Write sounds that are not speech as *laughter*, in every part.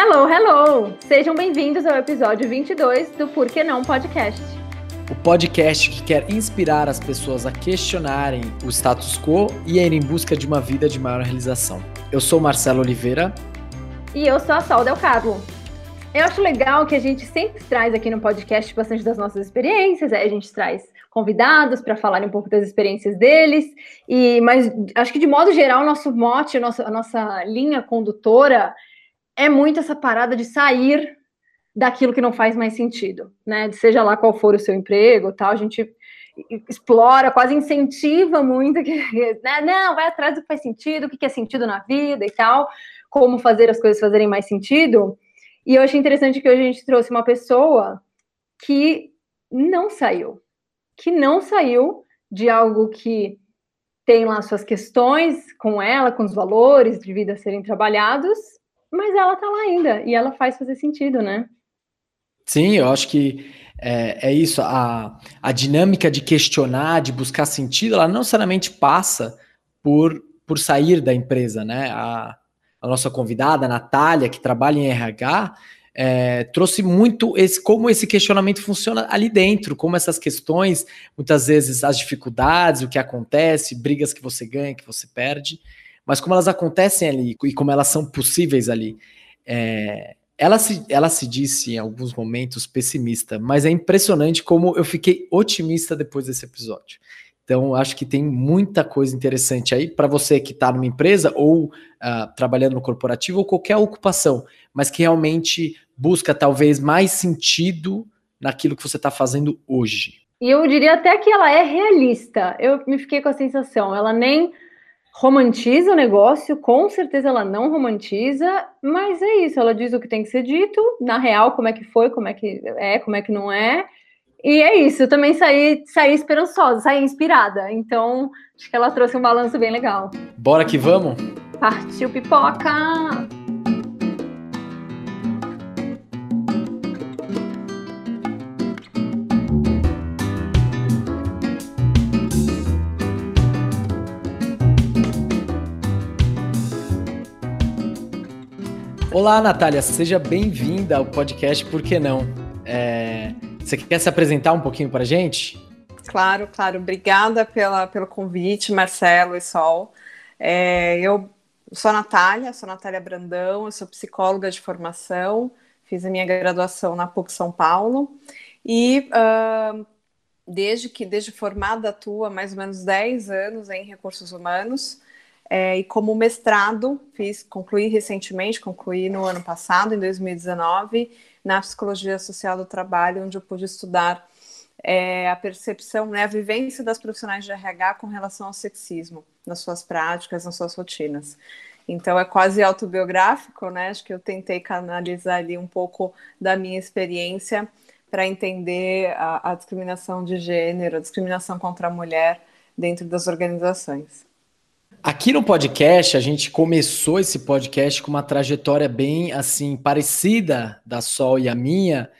Hello, hello! Sejam bem-vindos ao episódio 22 do Por Que Não Podcast. O podcast que quer inspirar as pessoas a questionarem o status quo e a ir em busca de uma vida de maior realização. Eu sou Marcelo Oliveira. E eu sou a Sol Del Carlo. Eu acho legal que a gente sempre traz aqui no podcast bastante das nossas experiências, a gente traz convidados para falarem um pouco das experiências deles, e mas acho que de modo geral o nosso mote, a nossa, a nossa linha condutora é muito essa parada de sair daquilo que não faz mais sentido, né? Seja lá qual for o seu emprego, tal, a gente explora, quase incentiva muito que, né? não, vai atrás do que faz sentido, o que é sentido na vida e tal, como fazer as coisas fazerem mais sentido. E eu achei interessante que hoje a gente trouxe uma pessoa que não saiu, que não saiu de algo que tem lá suas questões com ela, com os valores de vida serem trabalhados, mas ela tá lá ainda e ela faz fazer sentido, né? Sim, eu acho que é, é isso. A, a dinâmica de questionar, de buscar sentido, ela não necessariamente passa por, por sair da empresa, né? A, a nossa convidada, a Natália, que trabalha em RH, é, trouxe muito esse como esse questionamento funciona ali dentro, como essas questões, muitas vezes as dificuldades, o que acontece, brigas que você ganha, que você perde, mas como elas acontecem ali e como elas são possíveis ali. É, ela, se, ela se disse em alguns momentos pessimista, mas é impressionante como eu fiquei otimista depois desse episódio. Então, acho que tem muita coisa interessante aí para você que está numa empresa ou uh, trabalhando no corporativo ou qualquer ocupação, mas que realmente busca talvez mais sentido naquilo que você está fazendo hoje. E eu diria até que ela é realista. Eu me fiquei com a sensação, ela nem romantiza o negócio, com certeza ela não romantiza, mas é isso, ela diz o que tem que ser dito, na real, como é que foi, como é que é, como é que não é. E é isso, eu também saí, saí esperançosa, saí inspirada. Então, acho que ela trouxe um balanço bem legal. Bora que vamos? Partiu pipoca! Olá, Natália, seja bem-vinda ao podcast Por que Não? É, você quer se apresentar um pouquinho para a gente? Claro, claro. Obrigada pela, pelo convite, Marcelo e Sol. É, eu sou a Natália, sou a Natália Brandão, eu sou psicóloga de formação, fiz a minha graduação na PUC São Paulo e uh, desde que desde formada atuo há mais ou menos 10 anos em recursos humanos. É, e como mestrado, fiz, concluí recentemente, concluí no ano passado, em 2019, na Psicologia Social do Trabalho, onde eu pude estudar é, a percepção, né, a vivência das profissionais de RH com relação ao sexismo, nas suas práticas, nas suas rotinas. Então é quase autobiográfico, né? Acho que eu tentei canalizar ali um pouco da minha experiência para entender a, a discriminação de gênero, a discriminação contra a mulher dentro das organizações. Aqui no podcast, a gente começou esse podcast com uma trajetória bem assim parecida da Sol e a minha,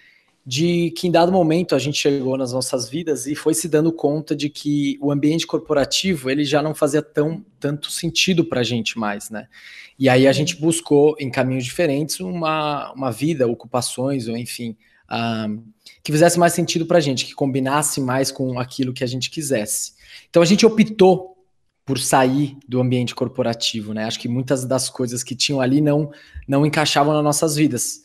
de que em dado momento a gente chegou nas nossas vidas e foi se dando conta de que o ambiente corporativo ele já não fazia tão tanto sentido para a gente mais, né? E aí a gente buscou em caminhos diferentes uma, uma vida, ocupações ou enfim um, que fizesse mais sentido para a gente, que combinasse mais com aquilo que a gente quisesse. Então a gente optou por sair do ambiente corporativo, né? Acho que muitas das coisas que tinham ali não não encaixavam nas nossas vidas.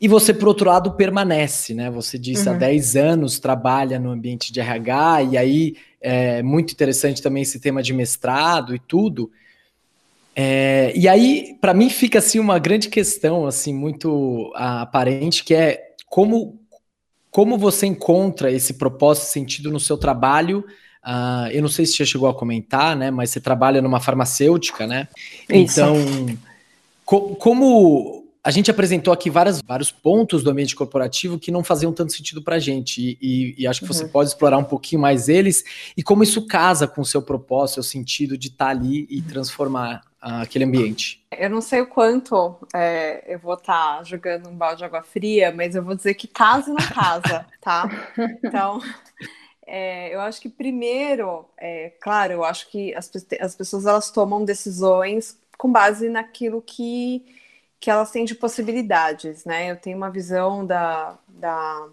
E você, por outro lado, permanece, né? Você disse uhum. há 10 anos trabalha no ambiente de RH, e aí é muito interessante também esse tema de mestrado e tudo. É, e aí, para mim, fica assim uma grande questão, assim, muito aparente, que é como, como você encontra esse propósito, sentido no seu trabalho Uh, eu não sei se você chegou a comentar, né? Mas você trabalha numa farmacêutica, né? Isso. Então, co como a gente apresentou aqui várias, vários pontos do ambiente corporativo que não faziam tanto sentido para a gente, e, e, e, acho que você uhum. pode explorar um pouquinho mais eles e como isso casa com o seu propósito, seu sentido de estar tá ali e transformar uh, aquele ambiente. Eu não sei o quanto é, eu vou estar tá jogando um balde de água fria, mas eu vou dizer que casa não casa, tá? *laughs* Então, é, eu acho que primeiro, é, claro, eu acho que as, as pessoas elas tomam decisões com base naquilo que, que elas têm de possibilidades, né? Eu tenho uma visão da, da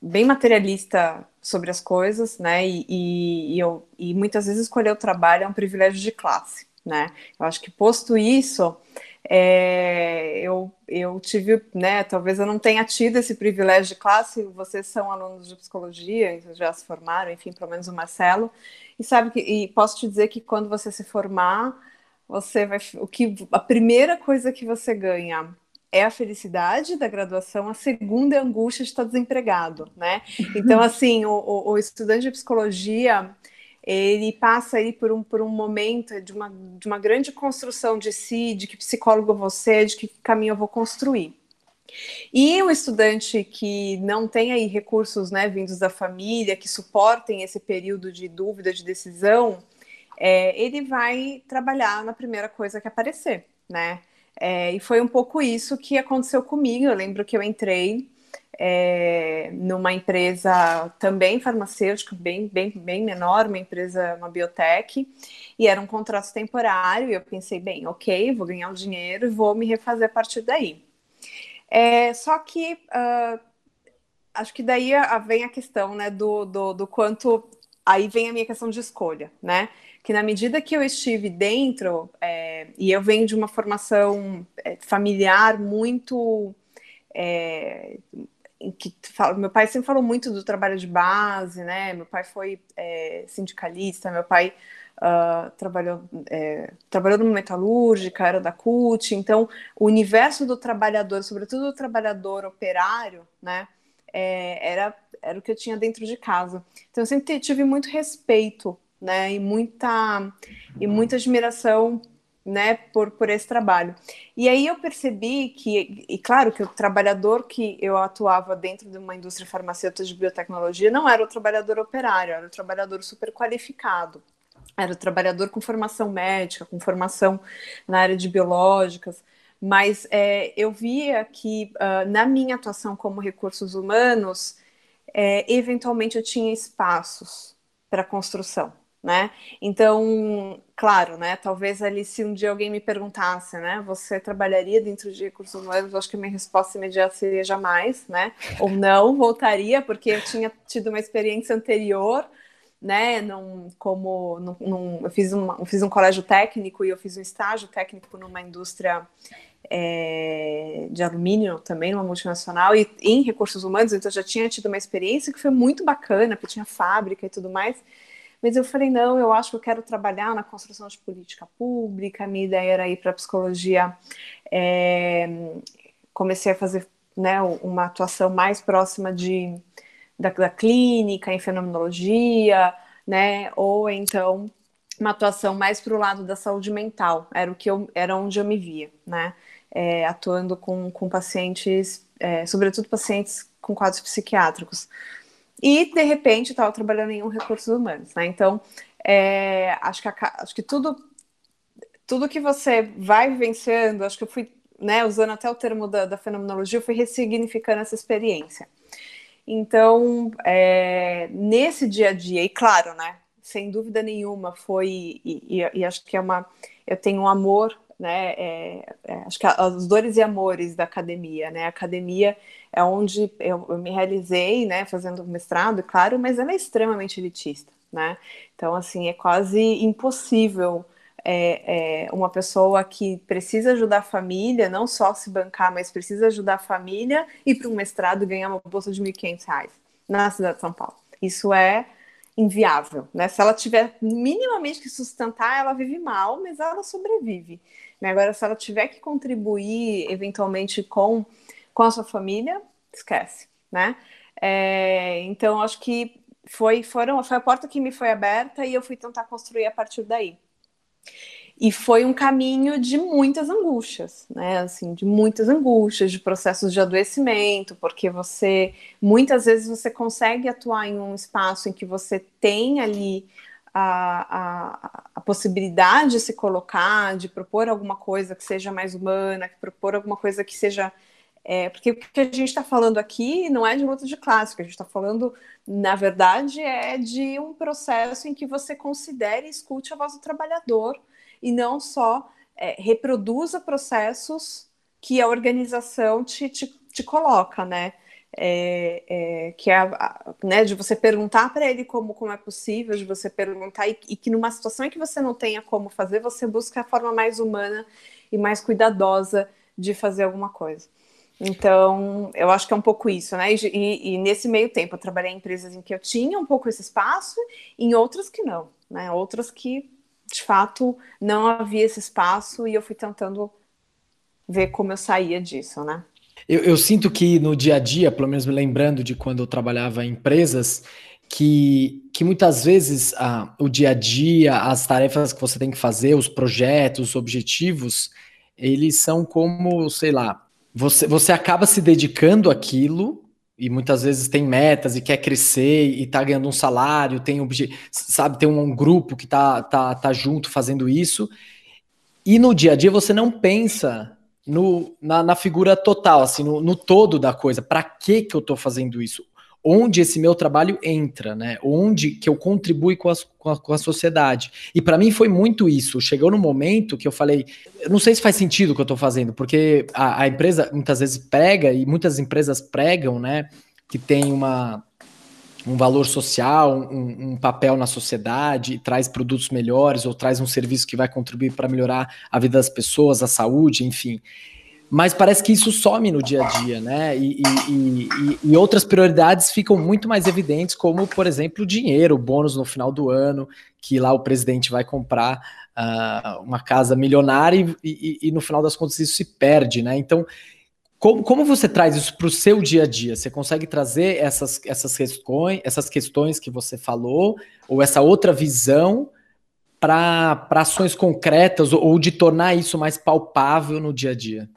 bem materialista sobre as coisas, né? E, e, e, eu, e muitas vezes escolher o trabalho é um privilégio de classe, né? Eu acho que posto isso, é, eu, eu tive, né? Talvez eu não tenha tido esse privilégio de classe. Vocês são alunos de psicologia, já se formaram, enfim, pelo menos o Marcelo. E sabe que e posso te dizer que quando você se formar você vai o que a primeira coisa que você ganha é a felicidade da graduação, a segunda é a angústia de estar desempregado, né? *laughs* Então, assim, o, o, o estudante de psicologia, ele passa aí por um, por um momento de uma, de uma grande construção de si, de que psicólogo você, de que caminho eu vou construir. E o estudante que não tem aí recursos né, vindos da família, que suportem esse período de dúvida, de decisão, é, ele vai trabalhar na primeira coisa que aparecer, né? É, e foi um pouco isso que aconteceu comigo. Eu lembro que eu entrei é, numa empresa também farmacêutica, bem, bem, bem menor, uma empresa, uma biotech, e era um contrato temporário. E eu pensei, bem, ok, vou ganhar o dinheiro e vou me refazer a partir daí. É, só que uh, acho que daí vem a questão né, do, do, do quanto. Aí vem a minha questão de escolha, né? que na medida que eu estive dentro, é, e eu venho de uma formação é, familiar muito. É, que meu pai sempre falou muito do trabalho de base, né? Meu pai foi é, sindicalista, meu pai uh, trabalhou, é, trabalhou numa metalúrgica, era da CUT, então o universo do trabalhador, sobretudo o trabalhador operário, né? É, era, era o que eu tinha dentro de casa. Então eu sempre tive muito respeito né? E muita, e muita admiração né, por, por esse trabalho. E aí eu percebi que, e claro que o trabalhador que eu atuava dentro de uma indústria farmacêutica de biotecnologia não era o trabalhador operário, era o trabalhador super qualificado. Era o trabalhador com formação médica, com formação na área de biológicas, mas é, eu via que uh, na minha atuação como recursos humanos, é, eventualmente eu tinha espaços para construção né? Então, claro, né? Talvez ali, se um dia alguém me perguntasse, né? Você trabalharia dentro de recursos humanos? Acho que a minha resposta imediata seria jamais, né? Ou *laughs* não, voltaria, porque eu tinha tido uma experiência anterior, né? Num, como num, num, eu fiz, uma, eu fiz um colégio técnico e eu fiz um estágio técnico numa indústria é, de alumínio também, numa multinacional, e em recursos humanos, então eu já tinha tido uma experiência que foi muito bacana, porque tinha fábrica e tudo mais. Mas eu falei, não, eu acho que eu quero trabalhar na construção de política pública, minha ideia era ir para psicologia. É, comecei a fazer né, uma atuação mais próxima de, da, da clínica, em fenomenologia, né, ou então uma atuação mais para o lado da saúde mental, era o que eu, era onde eu me via, né, é, atuando com, com pacientes, é, sobretudo pacientes com quadros psiquiátricos. E, de repente, estava trabalhando em um recursos humanos, né? Então, é, acho, que a, acho que tudo, tudo que você vai vivenciando, acho que eu fui, né, usando até o termo da, da fenomenologia, eu fui ressignificando essa experiência. Então, é, nesse dia a dia, e claro, né, sem dúvida nenhuma, foi, e, e, e acho que é uma, eu tenho um amor, né, é, é, acho que as dores e amores da academia, né, a academia é onde eu, eu me realizei, né, fazendo mestrado, claro, mas ela é extremamente elitista, né? Então, assim, é quase impossível é, é, uma pessoa que precisa ajudar a família, não só se bancar, mas precisa ajudar a família, ir para um mestrado e ganhar uma bolsa de R$ 1.500 na cidade de São Paulo. Isso é inviável, né? Se ela tiver minimamente que sustentar, ela vive mal, mas ela sobrevive. Né? Agora, se ela tiver que contribuir eventualmente com com a sua família, esquece, né? É, então, acho que foi, foram, foi a porta que me foi aberta e eu fui tentar construir a partir daí. E foi um caminho de muitas angústias, né? Assim, de muitas angústias, de processos de adoecimento, porque você muitas vezes você consegue atuar em um espaço em que você tem ali a, a, a, possibilidade de se colocar, de propor alguma coisa que seja mais humana, que propor alguma coisa que seja é, porque o que a gente está falando aqui não é de luta de classe, o que a gente está falando, na verdade, é de um processo em que você considere e escute a voz do trabalhador e não só é, reproduza processos que a organização te, te, te coloca, né? É, é, que é a, né, de você perguntar para ele como, como é possível, de você perguntar, e, e, que numa situação em que você não tenha como fazer, você busca a forma mais humana e mais cuidadosa de fazer alguma coisa. Então, eu acho que é um pouco isso, né? E, e, nesse meio tempo, eu trabalhei em empresas em que eu tinha um pouco esse espaço, em outras que não, né? Outras que, de fato, não havia esse espaço e eu fui tentando ver como eu saía disso, né? Eu, eu, sinto que no dia a dia, pelo menos me lembrando de quando eu trabalhava em empresas, que, que muitas vezes ah, o dia a dia, as tarefas que você tem que fazer, os projetos, os objetivos, eles são como, sei lá, você, você acaba se dedicando àquilo e muitas vezes tem metas e quer crescer e tá ganhando um salário, tem sabe, tem um grupo que tá, tá, tá junto fazendo isso. E no dia a dia você não pensa no, na, na figura total, assim, no, no todo da coisa. Para que que eu estou fazendo isso? Onde esse meu trabalho entra, né? Onde que eu contribuo com, com, a, com a sociedade. E para mim foi muito isso. Chegou no momento que eu falei, não sei se faz sentido o que eu estou fazendo, porque a, a empresa muitas vezes prega, e muitas empresas pregam, né? Que tem uma, um valor social, um, um, papel na sociedade, traz produtos melhores ou traz um serviço que vai contribuir para melhorar a vida das pessoas, a saúde, enfim. Mas parece que isso some no dia a dia, né? E, e, e, e outras prioridades ficam muito mais evidentes, como, por exemplo, o dinheiro, o bônus no final do ano, que lá o presidente vai comprar uh, uma casa milionária e, no final das contas isso se perde, né? Então, como, como você traz isso para o seu dia a dia? Você consegue trazer essas, essas, questões, essas questões que você falou, ou essa outra visão, para ações concretas, ou, ou, de tornar isso mais palpável no dia a dia?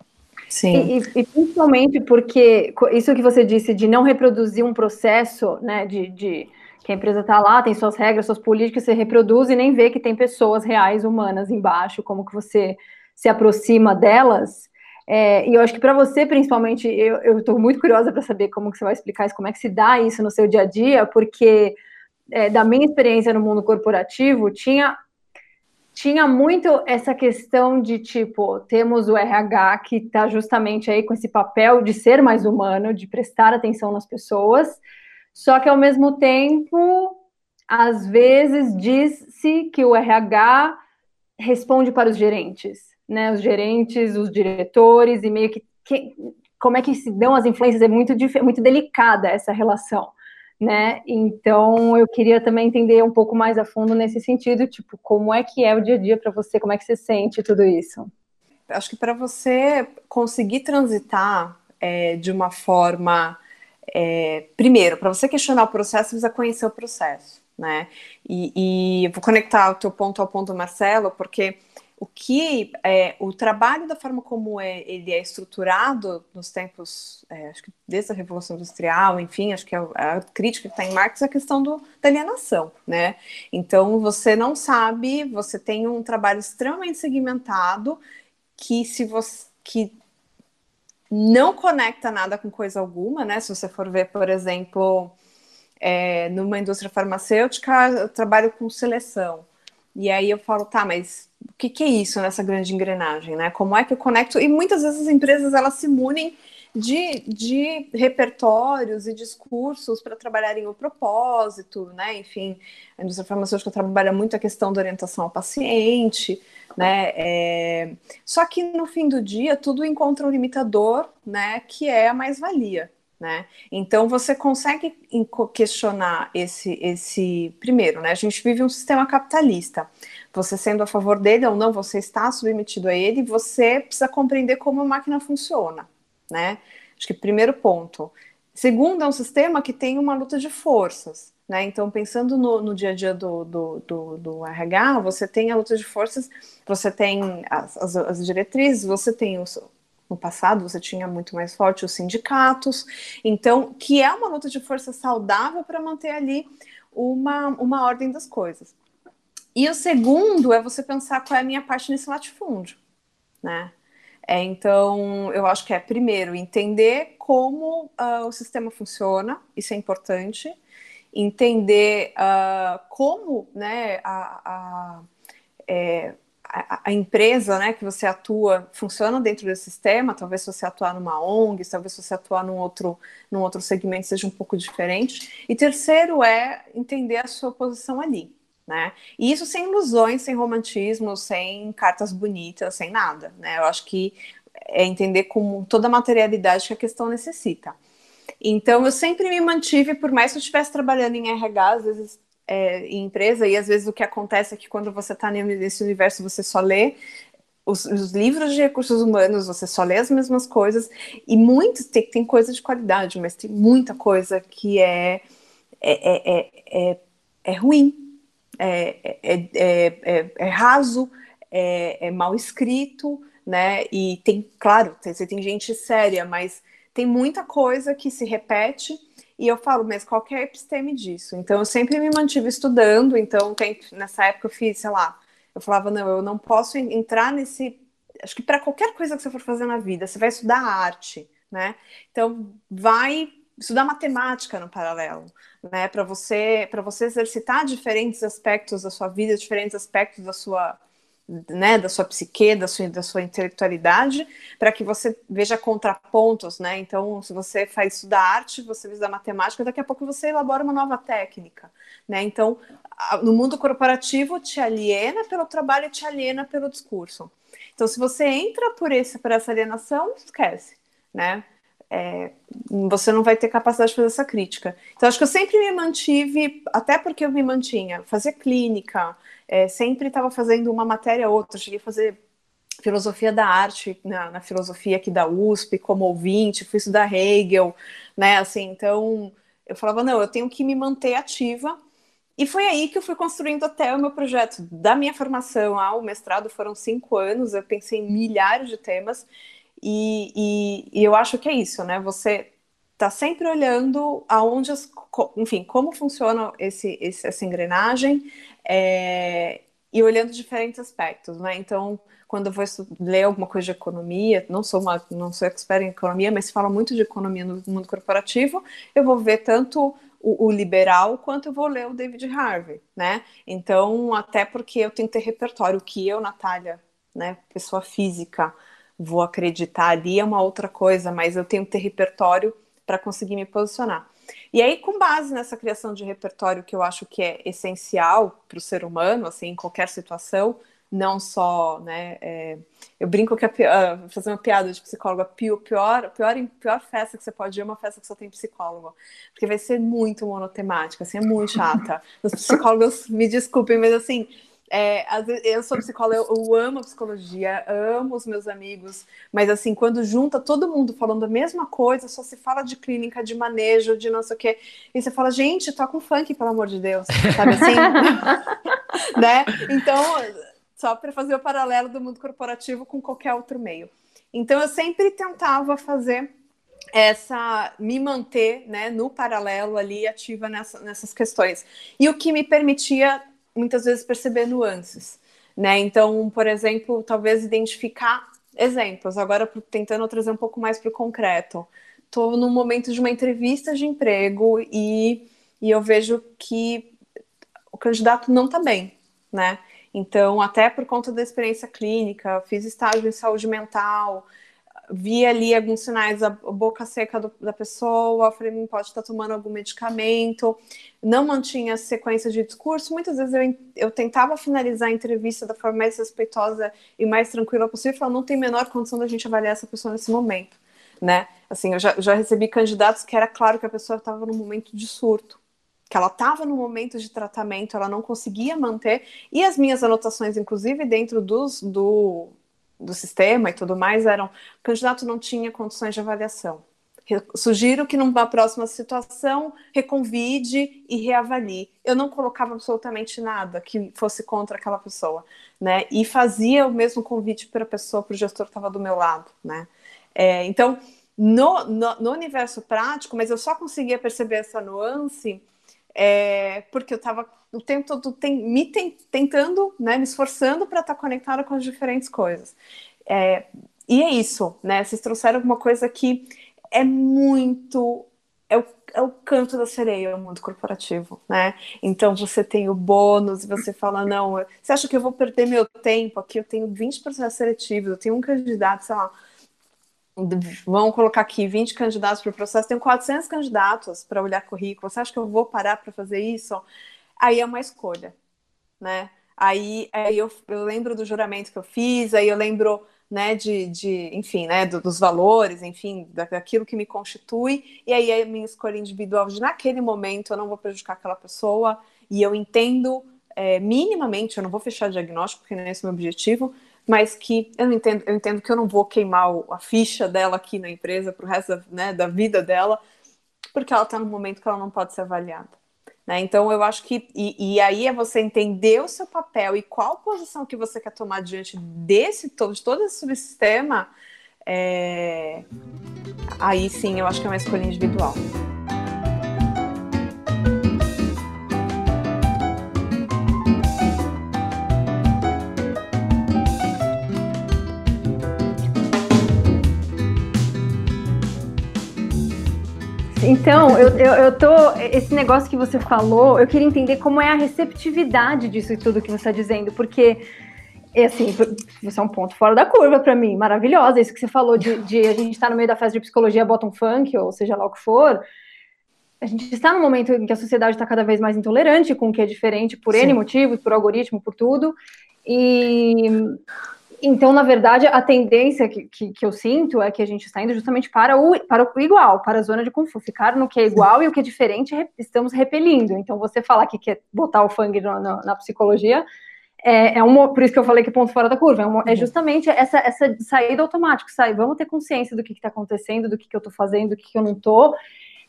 Sim. E, e, principalmente porque isso que você disse de não reproduzir um processo, né, de, de que a empresa está lá, tem suas regras, suas políticas, você reproduz e nem vê que tem pessoas reais, humanas embaixo, como que você se aproxima delas é, e eu acho que para você, principalmente, eu estou muito curiosa para saber como que você vai explicar isso, como é que se dá isso no seu dia a dia, porque é, da minha experiência no mundo corporativo, tinha, tinha muito essa questão de tipo, temos o RH que está justamente aí com esse papel de ser mais humano, de prestar atenção nas pessoas, só que ao mesmo tempo, às vezes diz-se que o RH responde para os gerentes né, os gerentes, os diretores e meio que, que como é que se dão as influências? É muito muito delicada essa relação, né? Então eu queria também entender um pouco mais a fundo nesse sentido, tipo como é que é o dia a dia para você, como é que você sente tudo isso? Acho que para você conseguir transitar é, de uma forma é, primeiro, para você questionar o processo, você precisa conhecer o processo, né? E, e vou conectar o teu ponto ao ponto Marcelo, porque o que é, o trabalho da forma como é, ele é estruturado nos tempos, é, acho que desde a Revolução Industrial, enfim, acho que a, a crítica que está em Marx é a questão do, da alienação, né? Então você não sabe, você tem um trabalho extremamente segmentado que se você que não conecta nada com coisa alguma, né? Se você for ver, por exemplo, é, numa indústria farmacêutica, eu trabalho com seleção. E aí eu falo, tá, mas o que, que, é isso nessa grande engrenagem, né? Como é que eu conecto? E muitas vezes as empresas elas se munem de, de repertórios e discursos para trabalharem o propósito, né? Enfim, a indústria farmacêutica trabalha muito a questão da orientação ao paciente, né? É... Só que no fim do dia tudo encontra um limitador, né? Que é a mais-valia. Né? Então você consegue questionar esse, esse primeiro, né? A gente vive um sistema capitalista. Você sendo a favor dele ou não, você está submetido a ele, você precisa compreender como a máquina funciona, né? Acho que primeiro ponto. Segundo, é um sistema que tem uma luta de forças. Né? Então, pensando no, no, dia a dia do, do, do, do, RH, você tem a luta de forças, você tem as, as, as diretrizes, você tem os, no passado você tinha muito mais forte os sindicatos, então que é uma luta de força saudável para manter ali uma, uma ordem das coisas. E o segundo é você pensar qual é a minha parte nesse latifúndio, né? É, então, eu acho que é, primeiro, entender como uh, o sistema funciona, isso é importante, entender uh, como né, a, a, é, a, empresa né, que você atua funciona dentro desse sistema, talvez se você atuar numa ONG, talvez se você atuar num outro, num outro segmento seja um pouco diferente. E terceiro é entender a sua posição ali. Né? E isso sem ilusões, sem romantismo, sem cartas bonitas, sem nada. Né? Eu acho que é entender como toda a materialidade que a questão necessita. Então, eu sempre me mantive, por mais que eu estivesse trabalhando em RH, às vezes é, em empresa, e às vezes o que acontece é que quando você está nesse universo, você só lê os, os, livros de recursos humanos, você só lê as mesmas coisas, e muito, tem, tem coisa de qualidade, mas tem muita coisa que é, é, é, é, é ruim, é, é, é, é raso, é, mal escrito, né? E tem, claro, tem, tem gente séria, mas tem muita coisa que se repete e eu falo, mas qual é a episteme disso? Então, eu sempre me mantive estudando. Então, tem, nessa época eu fiz, sei lá, eu falava, não, eu não posso entrar nesse. Acho que para qualquer coisa que você for fazer na vida, você vai estudar arte, né? Então, vai estudar matemática no paralelo, né? Para você, para você exercitar diferentes aspectos da sua vida, diferentes aspectos da sua né, da sua psique, da sua, da sua intelectualidade, para que você veja contrapontos, né? Então, se você faz estudar arte, você estuda matemática, daqui a pouco você elabora uma nova técnica, né? Então, no mundo corporativo te aliena pelo trabalho e te aliena pelo discurso. Então, se você entra por esse por essa alienação, esquece, né? É, você não vai ter capacidade de fazer essa crítica. Então, acho que eu sempre me mantive, até porque eu me mantinha, fazer clínica, é, sempre estava fazendo uma matéria ou outra. Cheguei a fazer filosofia da arte na, na, filosofia aqui da USP como ouvinte, fui estudar Hegel, né? Assim, então eu falava não, eu tenho que me manter ativa. E foi aí que eu fui construindo até o meu projeto. Da minha formação ao mestrado foram cinco anos, eu pensei em milhares de temas, e, e, e eu acho que é isso, né? Você está sempre olhando aonde, as, enfim, como funciona esse, esse, essa engrenagem é, e olhando diferentes aspectos, né? Então, quando eu vou ler alguma coisa de economia, não sou uma, não sou expert em economia, mas se fala muito de economia no mundo corporativo, eu vou ver tanto o, o, liberal quanto eu vou ler o David Harvey, né? Então, até porque eu tenho que ter repertório, o que eu, Natália, né, pessoa física, vou acreditar ali é uma outra coisa, mas eu tenho que ter repertório para conseguir me posicionar. E aí, com base nessa criação de repertório que eu acho que é essencial para o ser humano, assim, em qualquer situação, não só, né, é, eu brinco que a uh, fazer uma piada de psicóloga, pior, pior, pior, pior festa que você pode ir é uma festa que só tem psicólogo, porque vai ser muito monotemática, assim, é muito chata. Os psicólogos me desculpem, mas assim, é, eu sou psicóloga, eu, amo a psicologia, amo os meus amigos, mas assim, quando junta todo mundo falando a mesma coisa, só se fala de clínica, de manejo, de não sei o quê, e você fala, gente, toca um funk, pelo amor de Deus, sabe assim? *laughs* né? Então, só para fazer o paralelo do mundo corporativo com qualquer outro meio. Então, eu sempre tentava fazer essa me manter né, no paralelo ali ativa nessa, nessas questões e o que me permitia muitas vezes perceber nuances, né? Então, por exemplo, talvez identificar exemplos. Agora, tentando trazer um pouco mais para o concreto. Estou num momento de uma entrevista de emprego e, e eu vejo que o candidato não está bem, né? Então, até por conta da experiência clínica, fiz estágio em saúde mental, vi ali alguns sinais da boca seca do, da pessoa, falei, hum, pode estar tomando algum medicamento, não mantinha sequência de discurso. Muitas vezes eu, eu tentava finalizar a entrevista da forma mais respeitosa e mais tranquila possível, falando, não tem menor condição da gente avaliar essa pessoa nesse momento, né? Assim, eu já, já recebi candidatos que era claro que a pessoa estava num momento de surto, que ela estava no momento de tratamento, ela não conseguia manter, e as minhas anotações, inclusive dentro dos, do, do sistema e tudo mais eram: o candidato não tinha condições de avaliação. Sugiro que numa próxima situação reconvide e reavalie. Eu não colocava absolutamente nada que fosse contra aquela pessoa, né? E fazia o mesmo convite para a pessoa, para o gestor que estava do meu lado, né? É, então, no, no, no, universo prático, mas eu só conseguia perceber essa nuance é, porque eu estava o tempo todo tem, me tem, tentando, né, me esforçando para estar tá conectada com as diferentes coisas. É, e é isso, né? Vocês trouxeram alguma coisa que é muito é o, é o canto da sereia, o mundo corporativo, né? Então você tem o bônus e você fala, não, você acha que eu vou perder meu tempo aqui? Eu tenho 20 processos seletivos, eu tenho um candidato, sei lá, vamos colocar aqui 20 candidatos para o processo, tenho 400 candidatos para olhar currículo, você acha que eu vou parar para fazer isso? Aí é uma escolha, né? Aí, aí eu, eu lembro do juramento que eu fiz, aí eu lembro né, de, de enfim, né, do, dos valores, enfim, daquilo que me constitui, e aí a minha escolha individual de naquele momento eu não vou prejudicar aquela pessoa, e eu entendo é, minimamente, eu não vou fechar diagnóstico, porque não é esse o meu objetivo, mas que eu entendo, eu entendo que eu não vou queimar a ficha dela aqui na empresa para o resto da, né, da vida dela, porque ela está num momento que ela não pode ser avaliada. Né? Então, eu acho que. E, e, aí é você entender o seu papel e qual posição que você quer tomar diante desse todo, de todo esse subsistema. É... Aí sim, eu acho que é uma escolha individual. Então, eu, eu, eu, tô. Esse negócio que você falou, eu queria entender como é a receptividade disso e tudo que você está dizendo, porque. É assim, você é um ponto fora da curva para mim, maravilhosa. Isso que você falou de, de a gente estar tá no meio da fase de psicologia bottom funk, ou seja lá o que for. A gente está num momento em que a sociedade está cada vez mais intolerante com o que é diferente, por Sim. N motivos, por algoritmo, por tudo. E então, na verdade, a tendência que, que, que, eu sinto é que a gente está indo justamente para o, para o igual, para a zona de conforto, ficar no que é igual e o que é diferente estamos repelindo. Então, você falar que quer botar o fang na, na, na psicologia é, é um, por isso que eu falei que ponto fora da curva, é, uma, é uhum. justamente essa, essa saída automática, sai, vamos ter consciência do que está acontecendo, do que, que eu estou fazendo, do que, que eu não estou,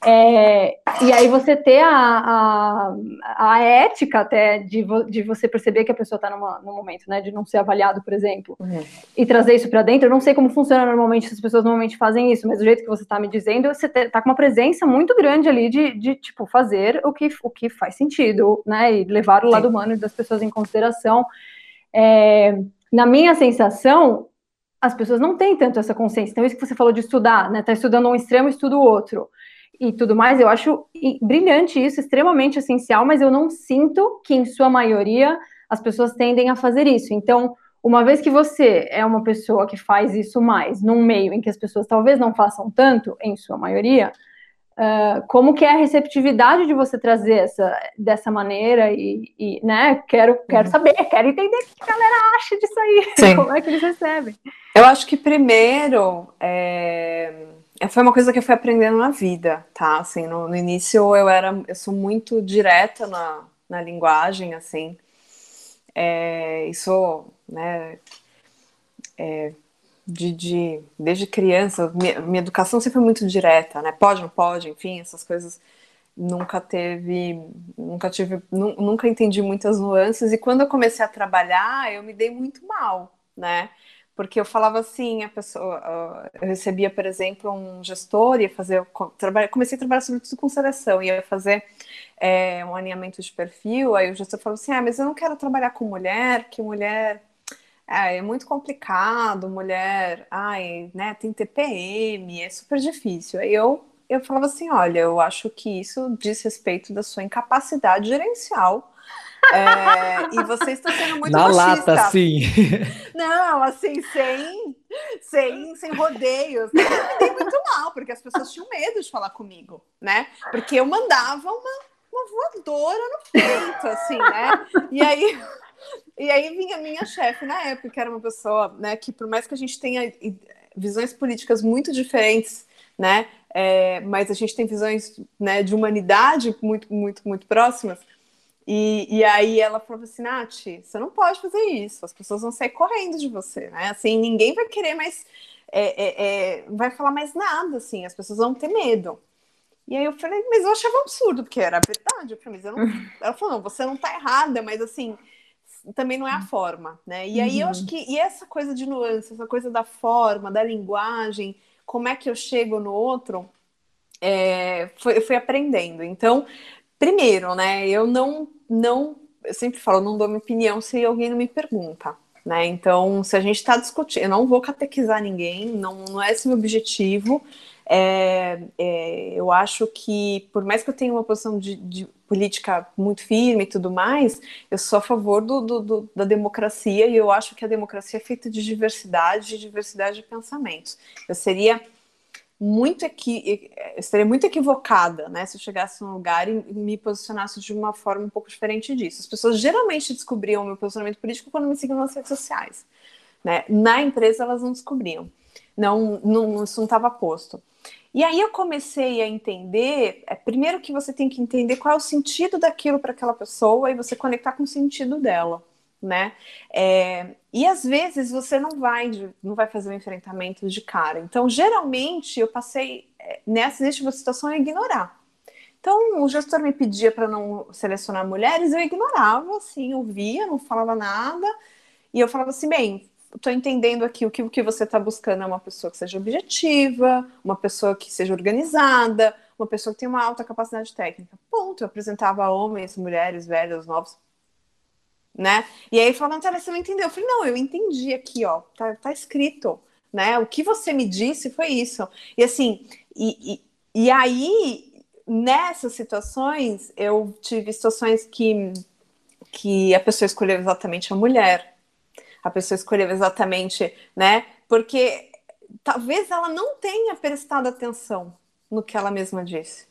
é, e aí você ter a, a, a ética até de, vo, de você perceber que a pessoa está no momento, né, de não ser avaliado, por exemplo, uhum. e trazer isso para dentro. Eu não sei como funciona normalmente, se as pessoas normalmente fazem isso, mas do jeito que você está me dizendo, você está com uma presença muito grande ali de, de, tipo, fazer o que, o que faz sentido, né, e levar o lado Sim. humano das pessoas em consideração. É, na minha sensação, as pessoas não têm tanto essa consciência. Então, isso que você falou de estudar, né, tá estudando um extremo, estuda o outro e tudo mais, eu acho brilhante isso, extremamente essencial, mas eu não sinto que, em sua maioria, as pessoas tendem a fazer isso. Então, uma vez que você é uma pessoa que faz isso mais num meio em que as pessoas talvez não façam tanto, em sua maioria, uh, como que é a receptividade de você trazer essa dessa maneira e, e né, quero, quero uhum. saber, quero entender o que a galera acha disso aí, *laughs* Sim. como é que eles recebem. Eu acho que primeiro, é é, foi uma coisa que eu fui aprendendo na vida, tá? Assim, no, no início eu era, eu sou muito direta na, na linguagem, assim. É, e sou, né, é, de, de, desde criança, minha, minha, educação sempre foi muito direta, né? Pode, não pode, enfim, essas coisas nunca teve, nunca tive, nunca entendi muitas nuances. E quando eu comecei a trabalhar, eu me dei muito mal, né? Porque eu falava assim, a pessoa, eu recebia, por exemplo, um gestor, ia fazer, comecei a trabalhar sobretudo com seleção, ia fazer é, um alinhamento de perfil, aí o gestor falou assim, ah, mas eu não quero trabalhar com mulher, que mulher é, é muito complicado, mulher, ai, né, tem TPM, é super difícil. Aí eu, eu falava assim, olha, eu acho que isso diz respeito da sua incapacidade gerencial, é, e você está sendo muito Na machista. lata, sim. Não, assim, sem, sem, sem rodeios. Eu me muito mal, porque as pessoas tinham medo de falar comigo, né? Porque eu mandava uma, uma voadora no peito, assim, né? E aí... E aí vinha minha chefe na época, que era uma pessoa, né, que por mais que a gente tenha visões políticas muito diferentes, né, é, mas a gente tem visões, né, de humanidade muito, muito, muito próximas, e, e aí ela falou assim, Nath, você não pode fazer isso, as pessoas vão sair correndo de você, né? Assim, ninguém vai querer mais, é, é, é, vai falar mais nada, assim, as pessoas vão ter medo. E aí eu falei, mas eu achava absurdo, porque era verdade. Eu falei, mas eu não... *laughs* Ela falou, não, você não tá errada, mas assim, também não é a forma, né? E aí eu acho uhum. que, e essa coisa de nuance, essa coisa da forma, da linguagem, como é que eu chego no outro, é, foi, eu fui aprendendo. Então, primeiro, né, eu não não, eu sempre falo, não dou minha opinião se alguém não me pergunta. Né? Então, se a gente está discutindo, eu não vou catequizar ninguém, não, não é esse meu objetivo. É, é, eu acho que, por mais que eu tenha uma posição de, de, política muito firme e tudo mais, eu sou a favor do, do, do, da democracia e eu acho que a democracia é feita de diversidade, de diversidade de pensamentos. Eu seria muito equi eu estaria muito equivocada, né, se eu chegasse num lugar e me posicionasse de uma forma um pouco diferente disso. As pessoas geralmente descobriam o meu posicionamento político quando me seguiam nas redes sociais, né? Na empresa elas não descobriam, não, não isso não estava posto. E aí eu comecei a entender, é, primeiro que você tem que entender qual é o sentido daquilo para aquela pessoa e você conectar com o sentido dela né? É, e às vezes você não vai, não vai fazer um enfrentamento de cara. Então, geralmente, eu passei é, nessa tipo situação a ignorar. Então, o gestor me pedia para não selecionar mulheres, eu ignorava, assim, ouvia, não falava nada, e eu falava assim, bem, estou entendendo aqui o que, o que você está buscando é uma pessoa que seja objetiva, uma pessoa que seja organizada, uma pessoa que tenha uma alta capacidade técnica. Ponto. Eu apresentava homens, mulheres, velhos, novos, né? E aí falou, Natália, você não entendeu? Eu falei, não, eu entendi aqui, ó, tá, tá escrito, né? O que você me disse foi isso. E assim, e, e, e aí, nessas situações, eu tive situações que, que a pessoa escolheu exatamente a mulher, a pessoa escolheu exatamente, né? Porque talvez ela não tenha prestado atenção no que ela mesma disse,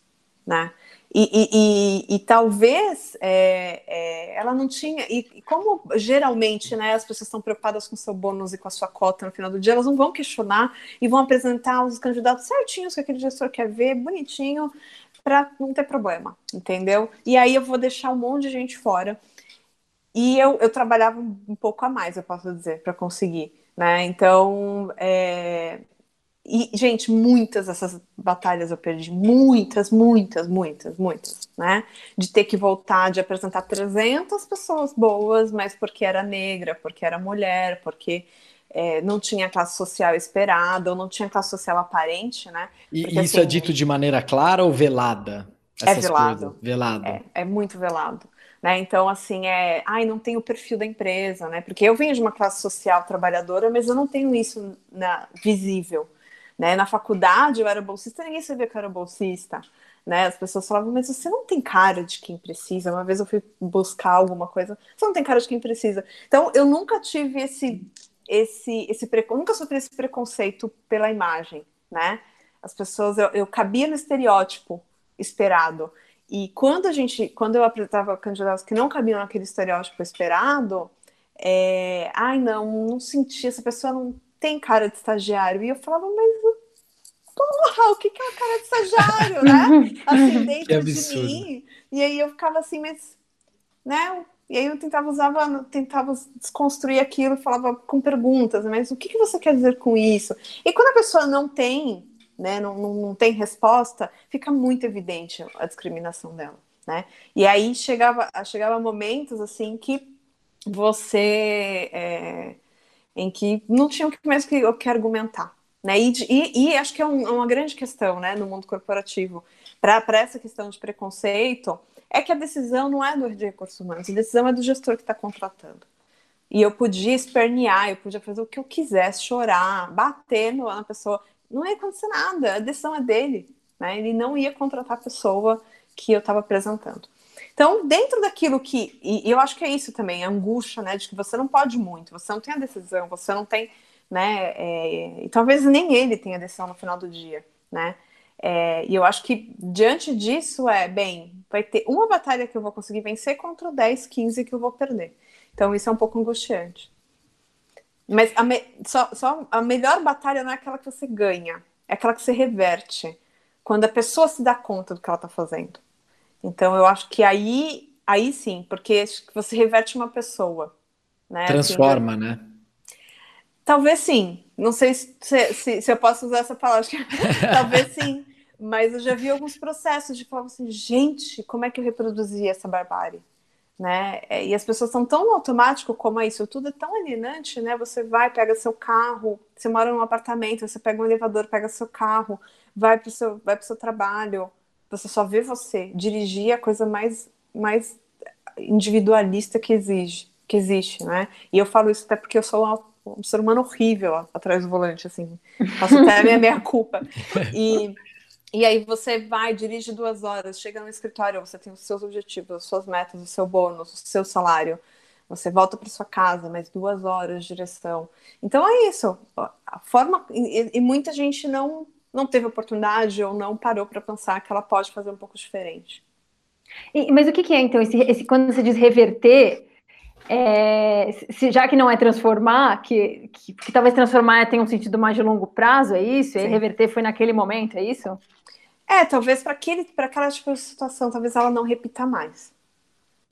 né? E, e, e, talvez é, é, ela não tinha. E, como geralmente né, as pessoas estão preocupadas com seu bônus e com a sua cota no final do dia, elas não vão questionar e vão apresentar os candidatos certinhos que aquele gestor quer ver, bonitinho, para não ter problema, entendeu? E aí eu vou deixar um monte de gente fora. E eu, eu trabalhava um pouco a mais, eu posso dizer, para conseguir. Né? Então, é, e, gente, muitas dessas batalhas eu perdi. Muitas, muitas, muitas, muitas, né? De ter que voltar, de apresentar 300 pessoas boas, mas porque era negra, porque era mulher, porque é, não tinha classe social esperada, ou não tinha classe social aparente, né? Porque, e isso é assim, é dito de maneira clara ou velada? É velado. Coisas? Velado. É, é muito velado. Né? Então, assim, é, ai, não tem o perfil da empresa, né? Porque eu venho de uma classe social trabalhadora, mas eu não tenho isso na, visível. Né? Na faculdade eu era bolsista, ninguém sabia que eu era bolsista. Né? As pessoas falavam, mas você não tem cara de quem precisa. Uma vez eu fui buscar alguma coisa, você não tem cara de quem precisa. Então eu nunca tive esse, esse, esse nunca sofri esse preconceito pela imagem, né? As pessoas, eu, eu cabia no estereótipo esperado. E quando a gente, quando eu apresentava candidatos que não cabiam naquele estereótipo esperado, é, ai não, não senti, essa pessoa não tem cara de estagiário. E eu falava, mas porra, o que, que é uma cara de estagiário, né? *laughs* Assim, dentro de mim. E aí eu ficava assim, mas, né? E aí eu tentava usava, tentava desconstruir aquilo e falava com perguntas, mas o que, que você quer dizer com isso? E quando a pessoa não tem, né, não, não, não tem resposta, fica muito evidente a discriminação dela, né? E aí chegava, chegava momentos assim que você é, em que não tinham mais que, que argumentar. Né? E, e, e acho que é um, uma grande questão né, no mundo corporativo para essa questão de preconceito é que a decisão não é do de recursos humanos, a decisão é do gestor que está contratando. E eu podia espernear, eu podia fazer o que eu quisesse, chorar, bater na pessoa, não ia acontecer nada, a decisão é dele. Né? Ele não ia contratar a pessoa que eu estava apresentando. Então, dentro daquilo que. E eu acho que é isso também, a angústia, né? De que você não pode muito, você não tem a decisão, você não tem. Né, é, e talvez nem ele tenha decisão no final do dia, né? É, e eu acho que diante disso é, bem, vai ter uma batalha que eu vou conseguir vencer contra 10, 15 que eu vou perder. Então isso é um pouco angustiante. Mas a me, só, só a melhor batalha não é aquela que você ganha, é aquela que você reverte. Quando a pessoa se dá conta do que ela está fazendo. Então eu acho que aí, aí sim, porque você reverte uma pessoa. Né? Transforma, assim, né? Talvez sim. Não sei se, se, se eu posso usar essa palavra. *laughs* Talvez sim. Mas eu já vi alguns processos de falar assim, gente, como é que eu reproduzi essa barbárie? Né? É, e as pessoas são tão automático como é isso, tudo é tão alienante, né? Você vai, pega seu carro, você mora num apartamento, você pega um elevador, pega seu carro, vai para o seu, vai pro seu trabalho, você só vê você. Dirigir a coisa mais, mais individualista que exige, que existe, né? E eu falo isso até porque eu sou uma um ser humano horrível atrás do volante, assim. Faço até a minha, minha culpa. E, e aí você vai, dirige duas horas, chega no escritório, você tem os seus objetivos, as suas metas, o seu bônus, o seu salário. Você volta para sua casa, mais duas horas de direção. Então é isso. A forma e, e muita gente não não teve oportunidade ou não parou para pensar que ela pode fazer um pouco diferente. E, mas o que, que, é então esse, esse, quando você diz reverter? É, se, já que não é transformar, que, que, que, talvez transformar tenha um sentido mais de longo prazo, é isso? Sim. E reverter foi naquele momento, é isso? É, talvez para aquela tipo de situação, talvez ela não repita mais.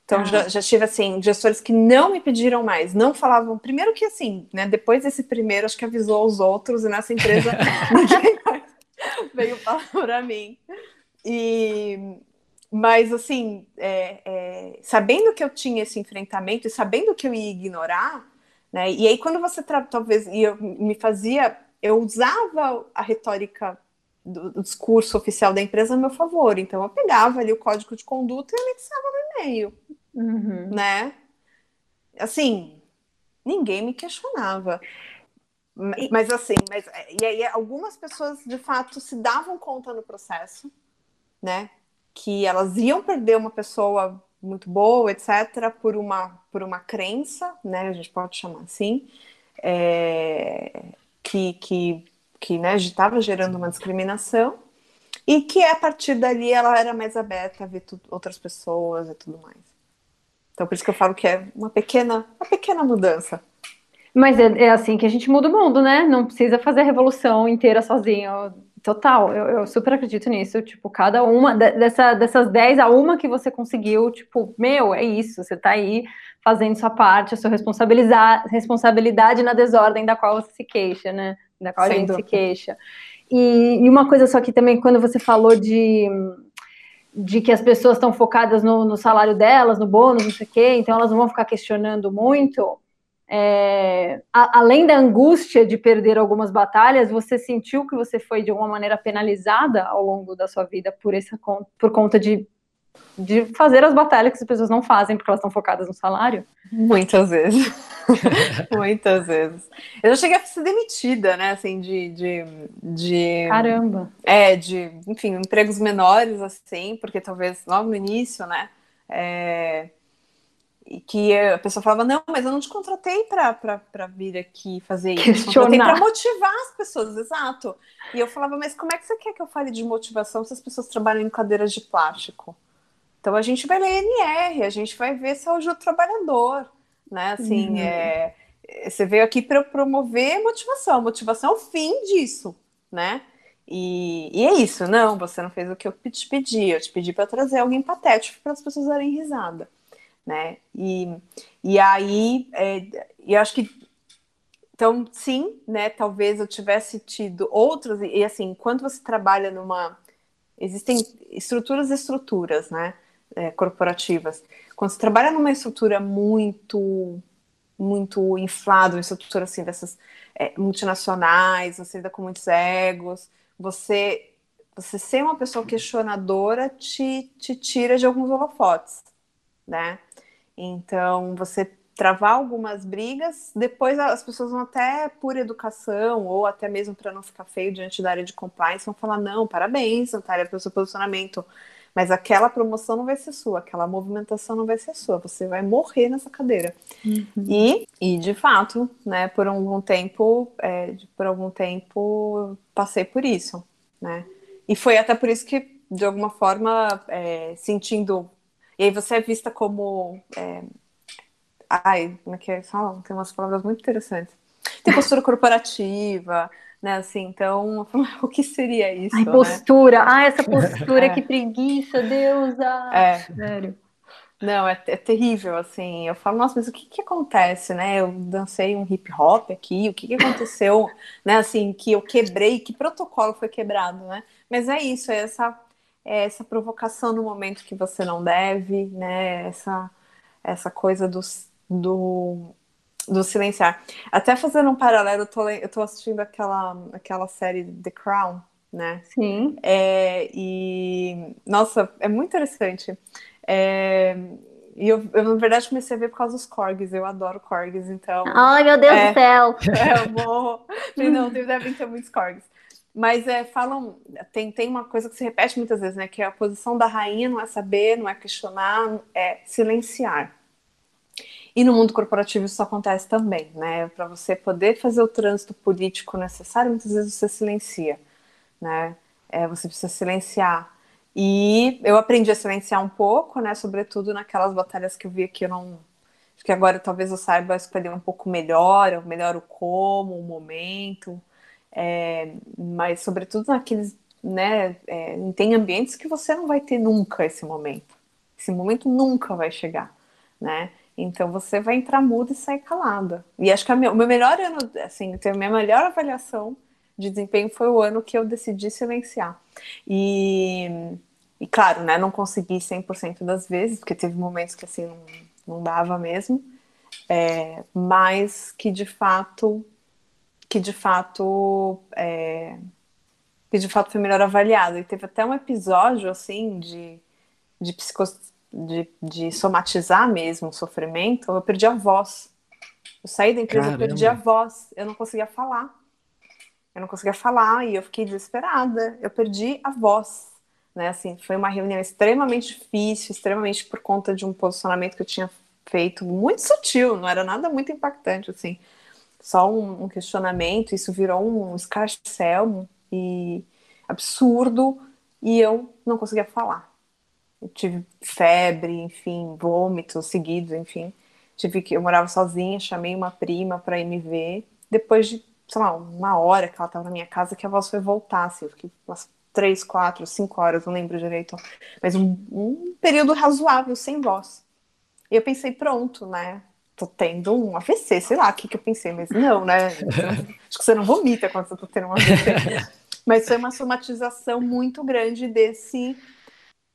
Então ah. já, já tive assim, gestores que não me pediram mais, não falavam. Primeiro que assim, né? Depois desse primeiro, acho que avisou os outros, e nessa empresa *laughs* ninguém *laughs* veio falar para mim. E, mas assim, é, é, sabendo que eu tinha esse enfrentamento e sabendo que eu ia ignorar, né? E aí quando você talvez e eu me fazia, eu usava a retórica do, do, discurso oficial da empresa a meu favor. Então eu pegava ali o código de conduta e anexava no e-mail, uhum. né? Assim, ninguém me questionava. Mas assim, mas, e aí algumas pessoas de fato se davam conta no processo, né? Que elas iam perder uma pessoa muito boa, etc., por uma, por uma crença, né? A gente pode chamar assim, é, que, que, que né, estava gerando uma discriminação, e que a partir dali ela era mais aberta a ver tu, outras pessoas e tudo mais. Então, por isso que eu falo que é uma pequena, uma pequena mudança. Mas é, é, assim que a gente muda o mundo, né? Não precisa fazer a revolução inteira sozinho. Total, eu, eu super acredito nisso. Tipo, cada uma dessa, dessas 10 a uma que você conseguiu, tipo, meu, é isso. Você tá aí fazendo sua parte, a sua responsabilizar, responsabilidade na desordem da qual você se queixa, né? Da qual Sem a gente dúvida. se queixa. E, e, uma coisa só que também, quando você falou de, de que as pessoas estão focadas no, no salário delas, no bônus, não sei o quê, então elas não vão ficar questionando muito é, a, além da angústia de perder algumas batalhas, você sentiu que você foi de alguma maneira penalizada ao longo da sua vida por essa por conta de, de fazer as batalhas que as pessoas não fazem porque elas estão focadas no salário? Muitas vezes. *laughs* Muitas vezes. Eu já cheguei a ser demitida, né? Assim, de, de, de. Caramba! É, de, enfim, empregos menores, assim, porque talvez logo no início, né? É, e que a pessoa falava, não, mas eu não te contratei para vir aqui fazer isso, Questionar. contratei para motivar as pessoas, exato. E eu falava, mas como é que você quer que eu fale de motivação se as pessoas trabalham em cadeiras de plástico? Então a gente vai ler NR, a gente vai ver se é o trabalhador, né? Assim, uhum. é, você veio aqui para promover motivação, motivação é o fim disso, né? E, e, é isso, não, você não fez o que eu te pedi, eu te pedi para trazer alguém patético para as pessoas darem risada né? E, e aí, é, eu acho que então, sim, né? Talvez eu tivesse tido outros, e, assim, quando você trabalha numa. Existem estruturas e estruturas, né? É, corporativas. Quando você trabalha numa estrutura muito muito inflada, uma estrutura assim dessas é, multinacionais, você lida com muitos egos, você você ser uma pessoa questionadora te, te tira de alguns holofotes, né? Então, você travar algumas brigas, depois as pessoas vão até por educação ou até mesmo para não ficar feio diante da área de compliance, vão falar: não, parabéns, Natália, pelo seu posicionamento. Mas aquela promoção não vai ser sua, aquela movimentação não vai ser sua, você vai morrer nessa cadeira. Uhum. E, e, de fato, né, por algum tempo, é, por algum tempo, passei por isso, né? E foi até por isso que, de alguma forma, é, sentindo e aí você é vista como. É... Ai, como é que é? Fala, tem umas palavras muito interessantes. Tem *laughs* postura corporativa, né? Assim, então, *laughs* o que seria isso? Ai, né? postura. Né? Ah, essa *laughs* postura, é. que preguiça, deusa. É. Sério. Não, é, é, terrível, assim. Eu falo, nossa, mas o que que acontece, né? Eu dancei um hip hop aqui, o que que aconteceu, né? Assim, que eu quebrei, que protocolo foi quebrado, né? Mas é isso, é essa essa provocação no momento que você não deve, né? Essa, essa coisa do, do, do silenciar. Até fazendo um paralelo, eu tô, eu tô assistindo aquela, aquela série The Crown, né? Sim. É, e, nossa, é muito interessante. É, E eu, eu, na verdade, comecei a ver por causa dos corgis. Eu adoro corgis, então. Ai, meu Deus é, do céu! *laughs* É, eu vou. Não, devem ter muitos corgis. Mas é, falam. Tem, tem uma coisa que se repete muitas vezes, né? Que a posição da rainha não é saber, não é questionar, é silenciar. E no mundo corporativo isso acontece também, né? Para você poder fazer o trânsito político necessário, muitas vezes você silencia, né? É, você precisa silenciar. E eu aprendi a silenciar um pouco, né? Sobretudo naquelas batalhas que eu via que eu não. Acho que agora talvez eu saiba escolher um pouco melhor, melhor o como, o momento. É, mas sobretudo naqueles, né? É, tem ambientes que você não vai ter nunca esse momento. Esse momento nunca vai chegar, né? Então você vai entrar muda e sair calada. E acho que o meu melhor ano, assim, a minha melhor avaliação de desempenho foi o ano que eu decidi silenciar. E, e claro, né, não consegui 100% das vezes, porque teve momentos que assim não, não dava mesmo, é, mas que de fato que de fato é, que de fato foi melhor avaliado. E teve até um episódio assim de, de, psico, de, de somatizar mesmo o sofrimento, eu perdi a voz. Eu saí da empresa, Caramba. eu perdi a voz, eu não conseguia falar. Eu não conseguia falar e eu fiquei desesperada. Eu perdi a voz, né? Assim, foi uma reunião extremamente difícil, extremamente por conta de um posicionamento que eu tinha feito muito sutil, não era nada muito impactante, assim. Só um, um questionamento, isso virou um escarcel e absurdo e eu não conseguia falar. Eu tive febre, enfim, vômitos seguidos, enfim. Tive que eu morava sozinha, chamei uma prima para ir me ver. Depois de sei lá, uma hora que ela estava na minha casa que a voz foi voltar, assim, eu fiquei umas três, quatro, cinco horas, não lembro direito, mas um, um período razoável sem voz. E eu pensei, pronto, né? Tô tendo um AVC, sei lá o que, que eu pensei, mas não, né? *laughs* Acho que você não vomita quando você tá tendo um AVC. mas foi uma somatização muito grande desse,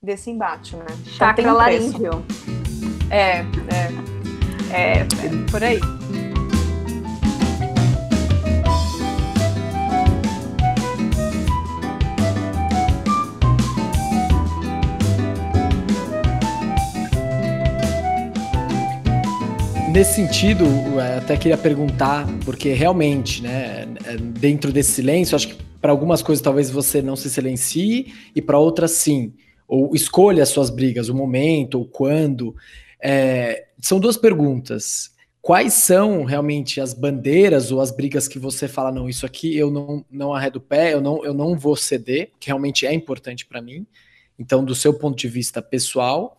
desse embate, né? Então, Chakra laríngeo. É, é, é, é, por aí. Nesse sentido, até queria perguntar, porque realmente, né, dentro desse silêncio, acho que para algumas coisas talvez você não se silencie e para outras sim. Ou escolha as suas brigas, o momento, o quando. É, são duas perguntas. Quais são realmente as bandeiras ou as brigas que você fala, não, isso aqui eu não, não arredo o pé, eu não, eu não vou ceder, que realmente é importante para mim. Então, do seu ponto de vista pessoal,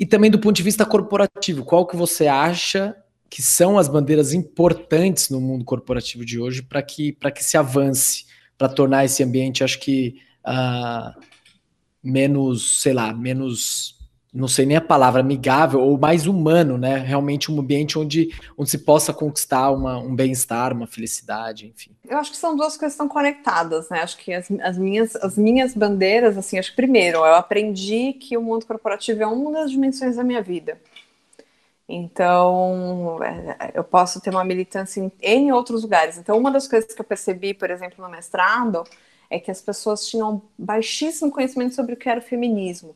e também do ponto de vista corporativo, qual que você acha que são as bandeiras importantes no mundo corporativo de hoje para que, que se avance, para tornar esse ambiente, acho que uh, menos, sei lá, menos não sei nem a palavra, amigável ou mais humano, né? Realmente um ambiente onde, onde se possa conquistar uma, um bem-estar, uma felicidade, enfim. Eu acho que são duas coisas que estão conectadas, né? Acho que as, as, minhas, as minhas bandeiras, assim, acho que primeiro, eu aprendi que o mundo corporativo é uma das dimensões da minha vida. Então, é, eu posso ter uma militância em N outros lugares. Então, uma das coisas que eu percebi, por exemplo, no mestrado, é que as pessoas tinham baixíssimo conhecimento sobre o que era o feminismo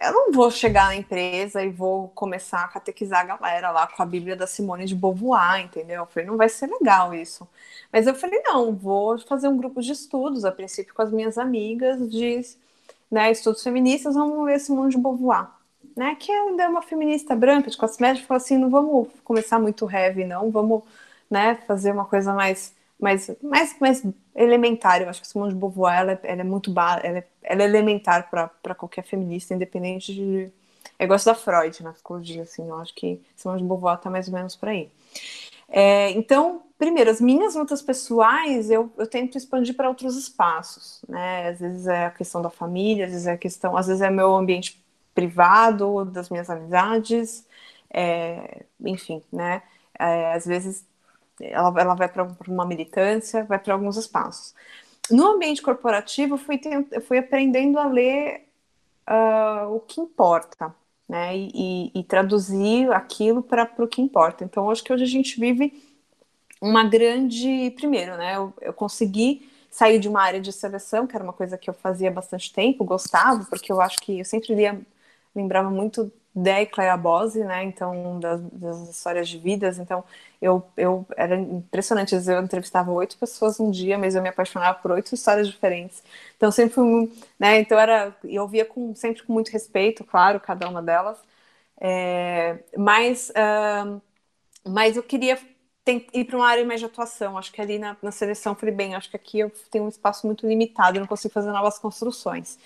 eu não vou chegar na empresa e vou começar a catequizar a galera lá com a Bíblia da Simone de Beauvoir, entendeu? Eu falei, não vai ser legal isso. Mas eu falei, não, vou fazer um grupo de estudos, a princípio com as minhas amigas de né, estudos feministas, vamos ver Simone de Beauvoir. Né, que ainda é uma feminista branca de classe média, falou assim, não vamos começar muito heavy, não, vamos né, fazer uma coisa mais mais, mais, mais elementar. Eu acho que Simone de Beauvoir ela, ela é muito ela é, ela é elementar para qualquer feminista, independente de. Eu gosto da Freud na psicologia, assim, eu acho que Simone de Beauvoir está mais ou menos por aí. É, então, primeiro, as minhas lutas pessoais eu, eu tento expandir para outros espaços, né? Às vezes é a questão da família, às vezes é a questão, às vezes é meu ambiente privado, das minhas amizades, é, enfim, né? É, às vezes ela, ela vai para uma militância, vai para alguns espaços. No ambiente corporativo, fui, fui aprendendo a ler uh, o que importa, né? E, e, e traduzir aquilo para o que importa. Então, acho que hoje a gente vive uma grande. Primeiro, né? Eu, eu consegui sair de uma área de seleção, que era uma coisa que eu fazia bastante tempo, gostava, porque eu acho que eu sempre lia, lembrava muito Dé e Cleia Bose, né? Então, das, das, histórias de vidas. Então, eu, eu era impressionante. Eu entrevistava oito pessoas um dia, mas eu me apaixonava por oito histórias diferentes. Então, sempre fui, né? Então, era, eu via com, sempre com muito respeito, claro, cada uma delas. É, mas, uh, mas eu queria ir para uma área mais de atuação. Acho que ali na, na seleção falei bem, acho que aqui eu tenho um espaço muito limitado, eu não consigo fazer novas construções.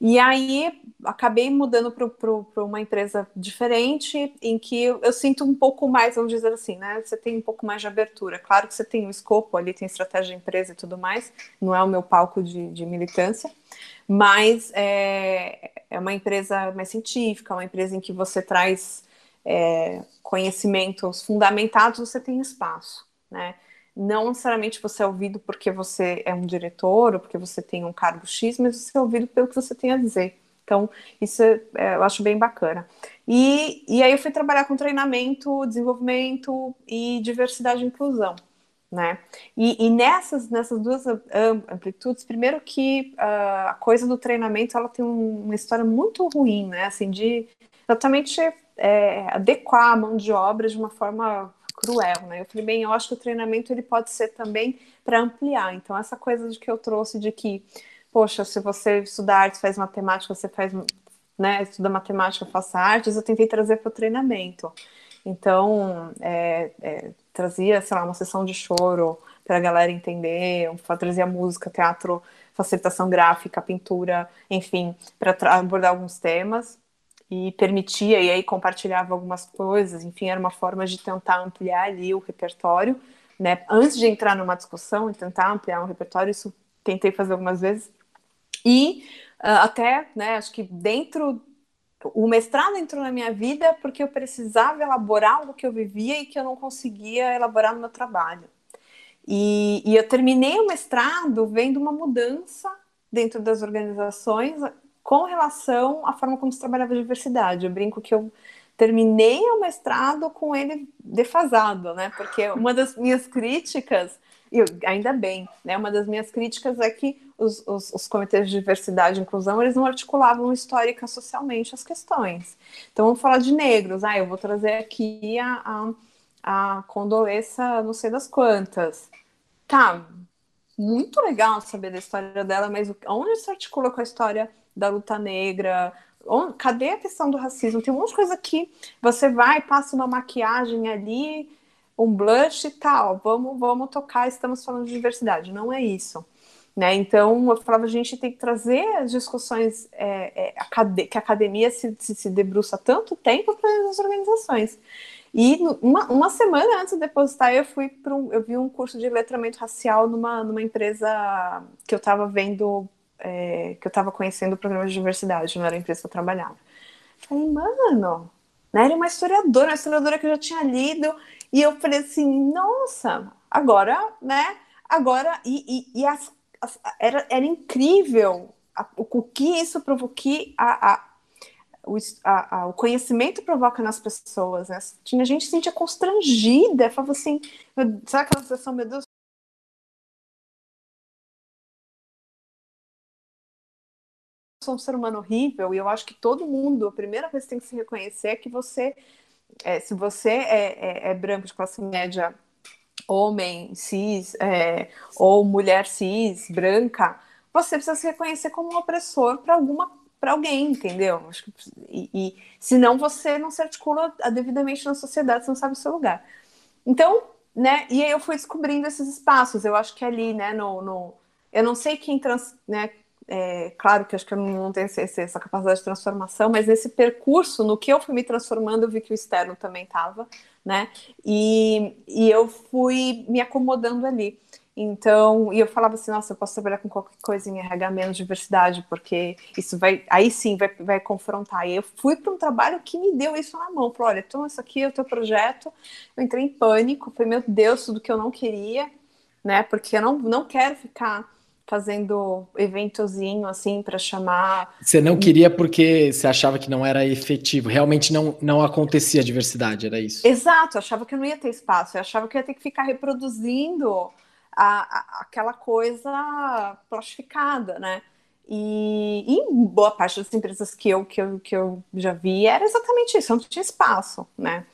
E aí acabei mudando para uma empresa diferente, em que eu, eu, sinto um pouco mais, vamos dizer assim, né? Você tem um pouco mais de abertura. Claro que você tem um escopo ali, tem estratégia de empresa e tudo mais, não é o meu palco de, de militância, mas é, é, uma empresa mais científica, uma empresa em que você traz é, conhecimentos fundamentados, você tem espaço, né? Não necessariamente você é ouvido porque você é um diretor ou porque você tem um cargo X, mas você é ouvido pelo que você tem a dizer. Então, isso é, é, eu acho bem bacana. E, e aí eu fui trabalhar com treinamento, desenvolvimento e diversidade e inclusão. Né? E, e nessas, nessas duas amplitudes, primeiro que uh, a coisa do treinamento ela tem um, uma história muito ruim, né? Assim, de exatamente é, adequar a mão de obra de uma forma cruel, né? Eu falei, bem, eu acho que o treinamento ele pode ser também para ampliar. Então, essa coisa de que eu trouxe de que, poxa, se você estudar artes, faz matemática, você faz, né, estuda matemática, faça artes, eu tentei trazer para o treinamento. Então, é, é, trazia, sei lá, uma sessão de choro para a galera entender, trazia música, teatro, facilitação gráfica, pintura, enfim, para abordar alguns temas e permitia, e aí compartilhava algumas coisas, enfim, era uma forma de tentar ampliar ali o repertório, né? Antes de entrar numa discussão e tentar ampliar um repertório, isso tentei fazer algumas vezes. E uh, até, né, acho que dentro o mestrado entrou na minha vida porque eu precisava elaborar algo que eu vivia e que eu não conseguia elaborar no meu trabalho. E, e eu terminei o mestrado vendo uma mudança dentro das organizações com relação à forma como se trabalhava a diversidade. Eu brinco que eu terminei o mestrado com ele defasado, né? Porque uma das minhas críticas, e ainda bem, né? Uma das minhas críticas é que os, os, os, comitês de diversidade e inclusão eles não articulavam histórica socialmente as questões. Então vamos falar de negros. Ah, eu vou trazer aqui a, a, a Condolessa, não sei das quantas. Tá, muito legal saber da história dela, mas onde se articula com a história da luta negra? Cadê a questão do racismo? Tem um monte de coisa que você vai, passa uma maquiagem ali, um blush e tal, vamos, vamos tocar, estamos falando de diversidade. Não é isso. Né? Então, eu falava, a gente tem que trazer as discussões é, é, que a academia se, se, se debruça tanto tempo para as organizações. E uma, uma, semana antes de depositar, eu fui para um, eu vi um curso de letramento racial numa, numa empresa que eu estava vendo é, que eu estava conhecendo o programa de diversidade, não era a empresa que eu trabalhava. Falei, mano, né, era uma historiadora, uma historiadora que eu já tinha lido, e eu falei assim, nossa, agora, né, agora, e, e, e as, as, era, era incrível a, o, que isso provocou, a, a, o, a, o, conhecimento provoca nas pessoas, né? Tinha gente se sentia constrangida, falava assim, sabe aquela sensação, meu Deus, sou um ser humano horrível e eu acho que todo mundo, a primeira coisa que tem que se reconhecer é que você, é, se você é, é, é, branco de classe média, homem, cis, é, ou mulher cis, branca, você precisa se reconhecer como um opressor para alguma para alguém, entendeu? E, e senão você não se articula devidamente na sociedade, você não sabe o seu lugar. Então, né? E aí eu fui descobrindo esses espaços. Eu acho que ali, né, no, no eu não sei quem trans, né, é, claro que acho que eu não tenho essa capacidade de transformação, mas nesse percurso, no que eu fui me transformando, eu vi que o externo também estava, né? E, e eu fui me acomodando ali. Então, e eu falava assim, nossa, eu posso trabalhar com qualquer coisa em RH menos diversidade, porque isso vai, aí sim vai, vai confrontar. E eu fui para um trabalho que me deu isso na mão. Falei, olha, então isso aqui é o teu projeto. Eu entrei em pânico, falei, meu Deus, tudo que eu não queria, né? Porque eu não, não quero ficar fazendo eventozinho assim para chamar. Você não queria porque você achava que não era efetivo, realmente não, não acontecia a diversidade, era isso? Exato, eu achava que eu não ia ter espaço, eu achava que eu ia ter que ficar reproduzindo a, a, aquela coisa plastificada, né? E, e boa parte das empresas que eu, que, eu, que eu já vi era exatamente isso, não tinha espaço, né?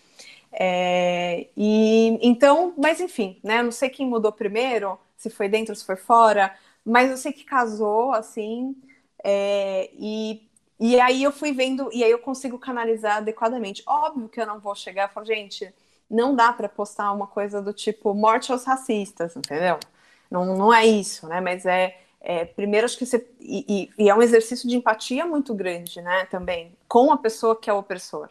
É, e então, mas enfim, né? Não sei quem mudou primeiro, se foi dentro, se foi fora, mas eu sei que casou assim, é, e, e aí eu fui vendo, e aí eu consigo canalizar adequadamente. Óbvio que eu não vou chegar e falar, gente, não dá para postar uma coisa do tipo morte aos racistas, entendeu? Não, não é isso, né? Mas é, é primeiro acho que você. E, e, e, é um exercício de empatia muito grande, né? Também, com a pessoa que é o opressor,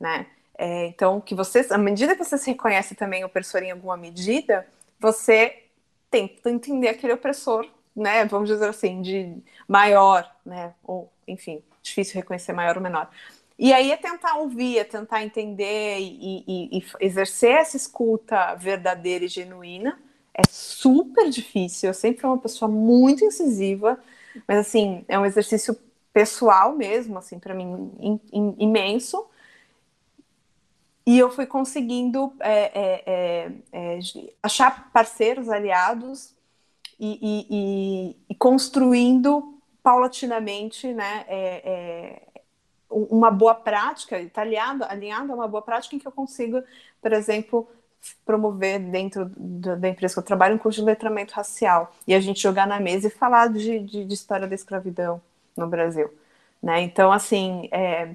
né? É, então, que você, à medida que você se reconhece também opressor em alguma medida, você tenta entender aquele opressor, né? Vamos dizer assim, de maior, né? Ou, enfim, difícil reconhecer maior ou menor. E aí é tentar ouvir, é tentar entender e, e, e exercer essa escuta verdadeira e genuína. É super difícil. Eu sempre fui uma pessoa muito incisiva, mas assim é um exercício pessoal mesmo, assim para mim in, in, imenso. E eu fui conseguindo é, é, é, achar parceiros, aliados e, e, e construindo paulatinamente né, é, é, uma boa prática, está alinhado a uma boa prática em que eu consigo, por exemplo, promover dentro da empresa que eu trabalho um curso de letramento racial e a gente jogar na mesa e falar de, de, de história da escravidão no Brasil. Né? Então, assim, é,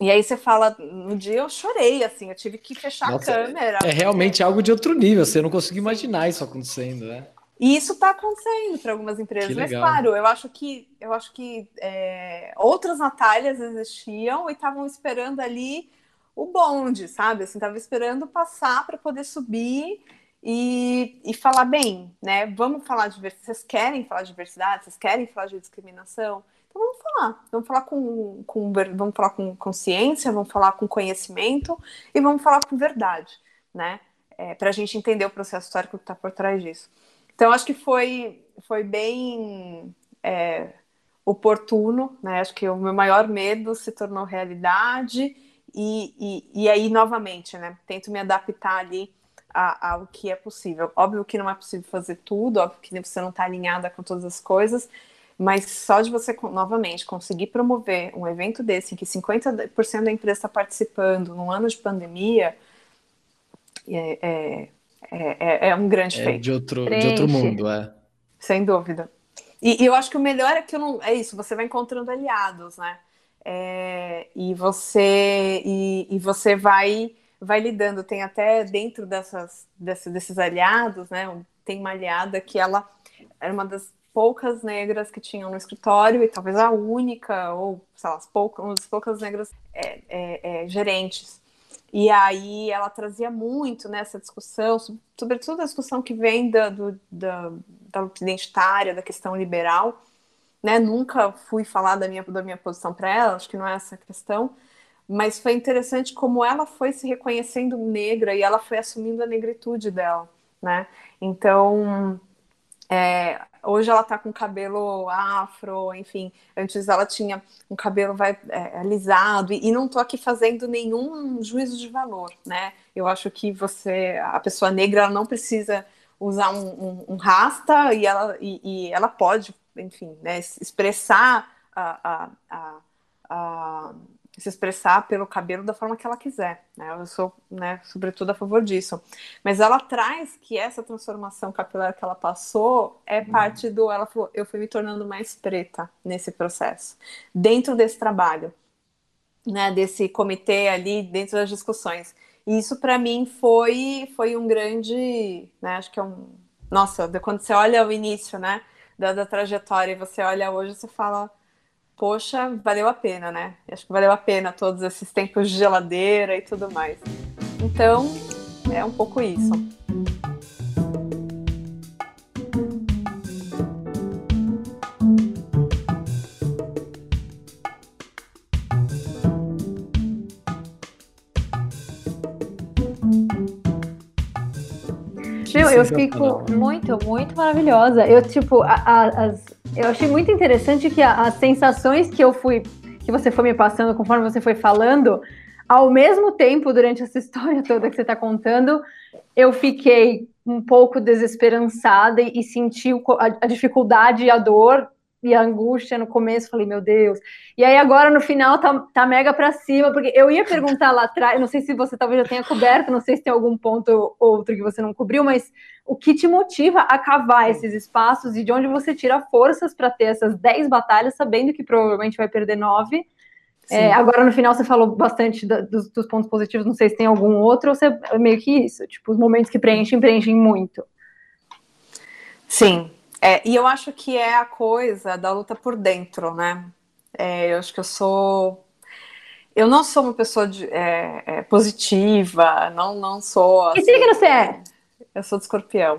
e aí você fala, no dia eu chorei, assim, eu tive que fechar Nossa, a câmera. É realmente algo de outro nível, você não consegue imaginar isso acontecendo, né? E isso está acontecendo para algumas empresas, mas claro, eu acho que eu acho que é, outras Natálias existiam e estavam esperando ali o bonde, sabe? Assim, tava esperando passar para poder subir e, e falar bem, né? Vamos falar de diversidade. Vocês querem falar de diversidade? Vocês querem falar de discriminação? Então vamos falar, vamos falar com, com vamos falar com consciência, vamos falar com conhecimento e vamos falar com verdade, né? É, para a gente entender o processo histórico que está por trás disso. Então acho que foi foi bem é, oportuno, né? Acho que o meu maior medo se tornou realidade e, e, e aí novamente, né? Tento me adaptar ali ao que é possível. Óbvio que não é possível fazer tudo, óbvio que você não está alinhada com todas as coisas, mas só de você, novamente, conseguir promover um evento desse, em que 50% da empresa está participando num ano de pandemia, é, é, é, é um grande é feito. De outro, de outro mundo, é. Sem dúvida. E, e, eu acho que o melhor é que eu não. É isso, você vai encontrando aliados, né? É, e você e, e, você vai vai lidando. Tem até dentro dessas, desses, desses aliados, né? Tem uma aliada que ela era uma das poucas negras que tinham no escritório e talvez a única, ou sei lá, as poucas, uma das poucas negras é, é, é, gerentes. E aí ela trazia muito nessa discussão, sobretudo a discussão que vem da, do, da, da luta identitária, da questão liberal. Né? Nunca fui falar da minha, da minha posição para ela, acho que não é essa a questão, mas foi interessante como ela foi se reconhecendo negra e ela foi assumindo a negritude dela. Né? Então, é, hoje ela tá com cabelo afro, enfim. Antes ela tinha um cabelo vai, é, alisado, e, e, não tô aqui fazendo nenhum juízo de valor, né? Eu acho que você, a pessoa negra, ela não precisa usar um, um, um rasta e ela, e, e, ela pode, enfim, né, expressar a, a, a, a se expressar pelo cabelo da forma que ela quiser. Né? Eu sou, né, sobretudo, a favor disso. Mas ela traz que essa transformação capilar que ela passou é uhum. parte do. Ela falou: eu fui me tornando mais preta nesse processo, dentro desse trabalho, né, desse comitê ali, dentro das discussões. E isso, para mim, foi, foi um grande. Né, acho que é um. Nossa, quando você olha o início né, da, da trajetória e você olha hoje, você fala poxa, valeu a pena, né? Acho que valeu a pena todos esses tempos de geladeira e tudo mais. Então, é um pouco isso. Meu, eu fico muito, muito maravilhosa. Eu, tipo, a, a, as, eu achei muito interessante que a, as sensações que eu fui, que você foi me passando conforme você foi falando, ao mesmo tempo, durante essa *laughs* história toda que você está contando, eu fiquei um pouco desesperançada e, e senti a, a, dificuldade e a dor e a angústia no começo, falei, meu Deus. E aí agora no final tá, tá mega pra cima, porque eu ia perguntar lá atrás, não sei se você talvez já tenha coberto, não sei se tem algum ponto outro que você não cobriu, mas o que te motiva a cavar esses espaços e de onde você tira forças para ter essas 10 batalhas, sabendo que provavelmente vai perder nove. É, agora no final você falou bastante da, dos, dos, pontos positivos, não sei se tem algum outro, ou você é meio que isso, tipo, os momentos que preenchem, preenchem muito. Sim, é, e eu acho que é a coisa da luta por dentro, né? É, eu acho que eu sou. Eu não sou uma pessoa de, é, é positiva, não, não sou. Assim, que signo você é? Eu sou de escorpião.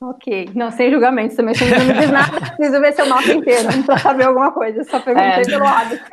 Ok, não, sem julgamentos também, você não diz nada, *laughs* preciso ver seu mapa inteiro para saber alguma coisa, só perguntei é, pelo hábito.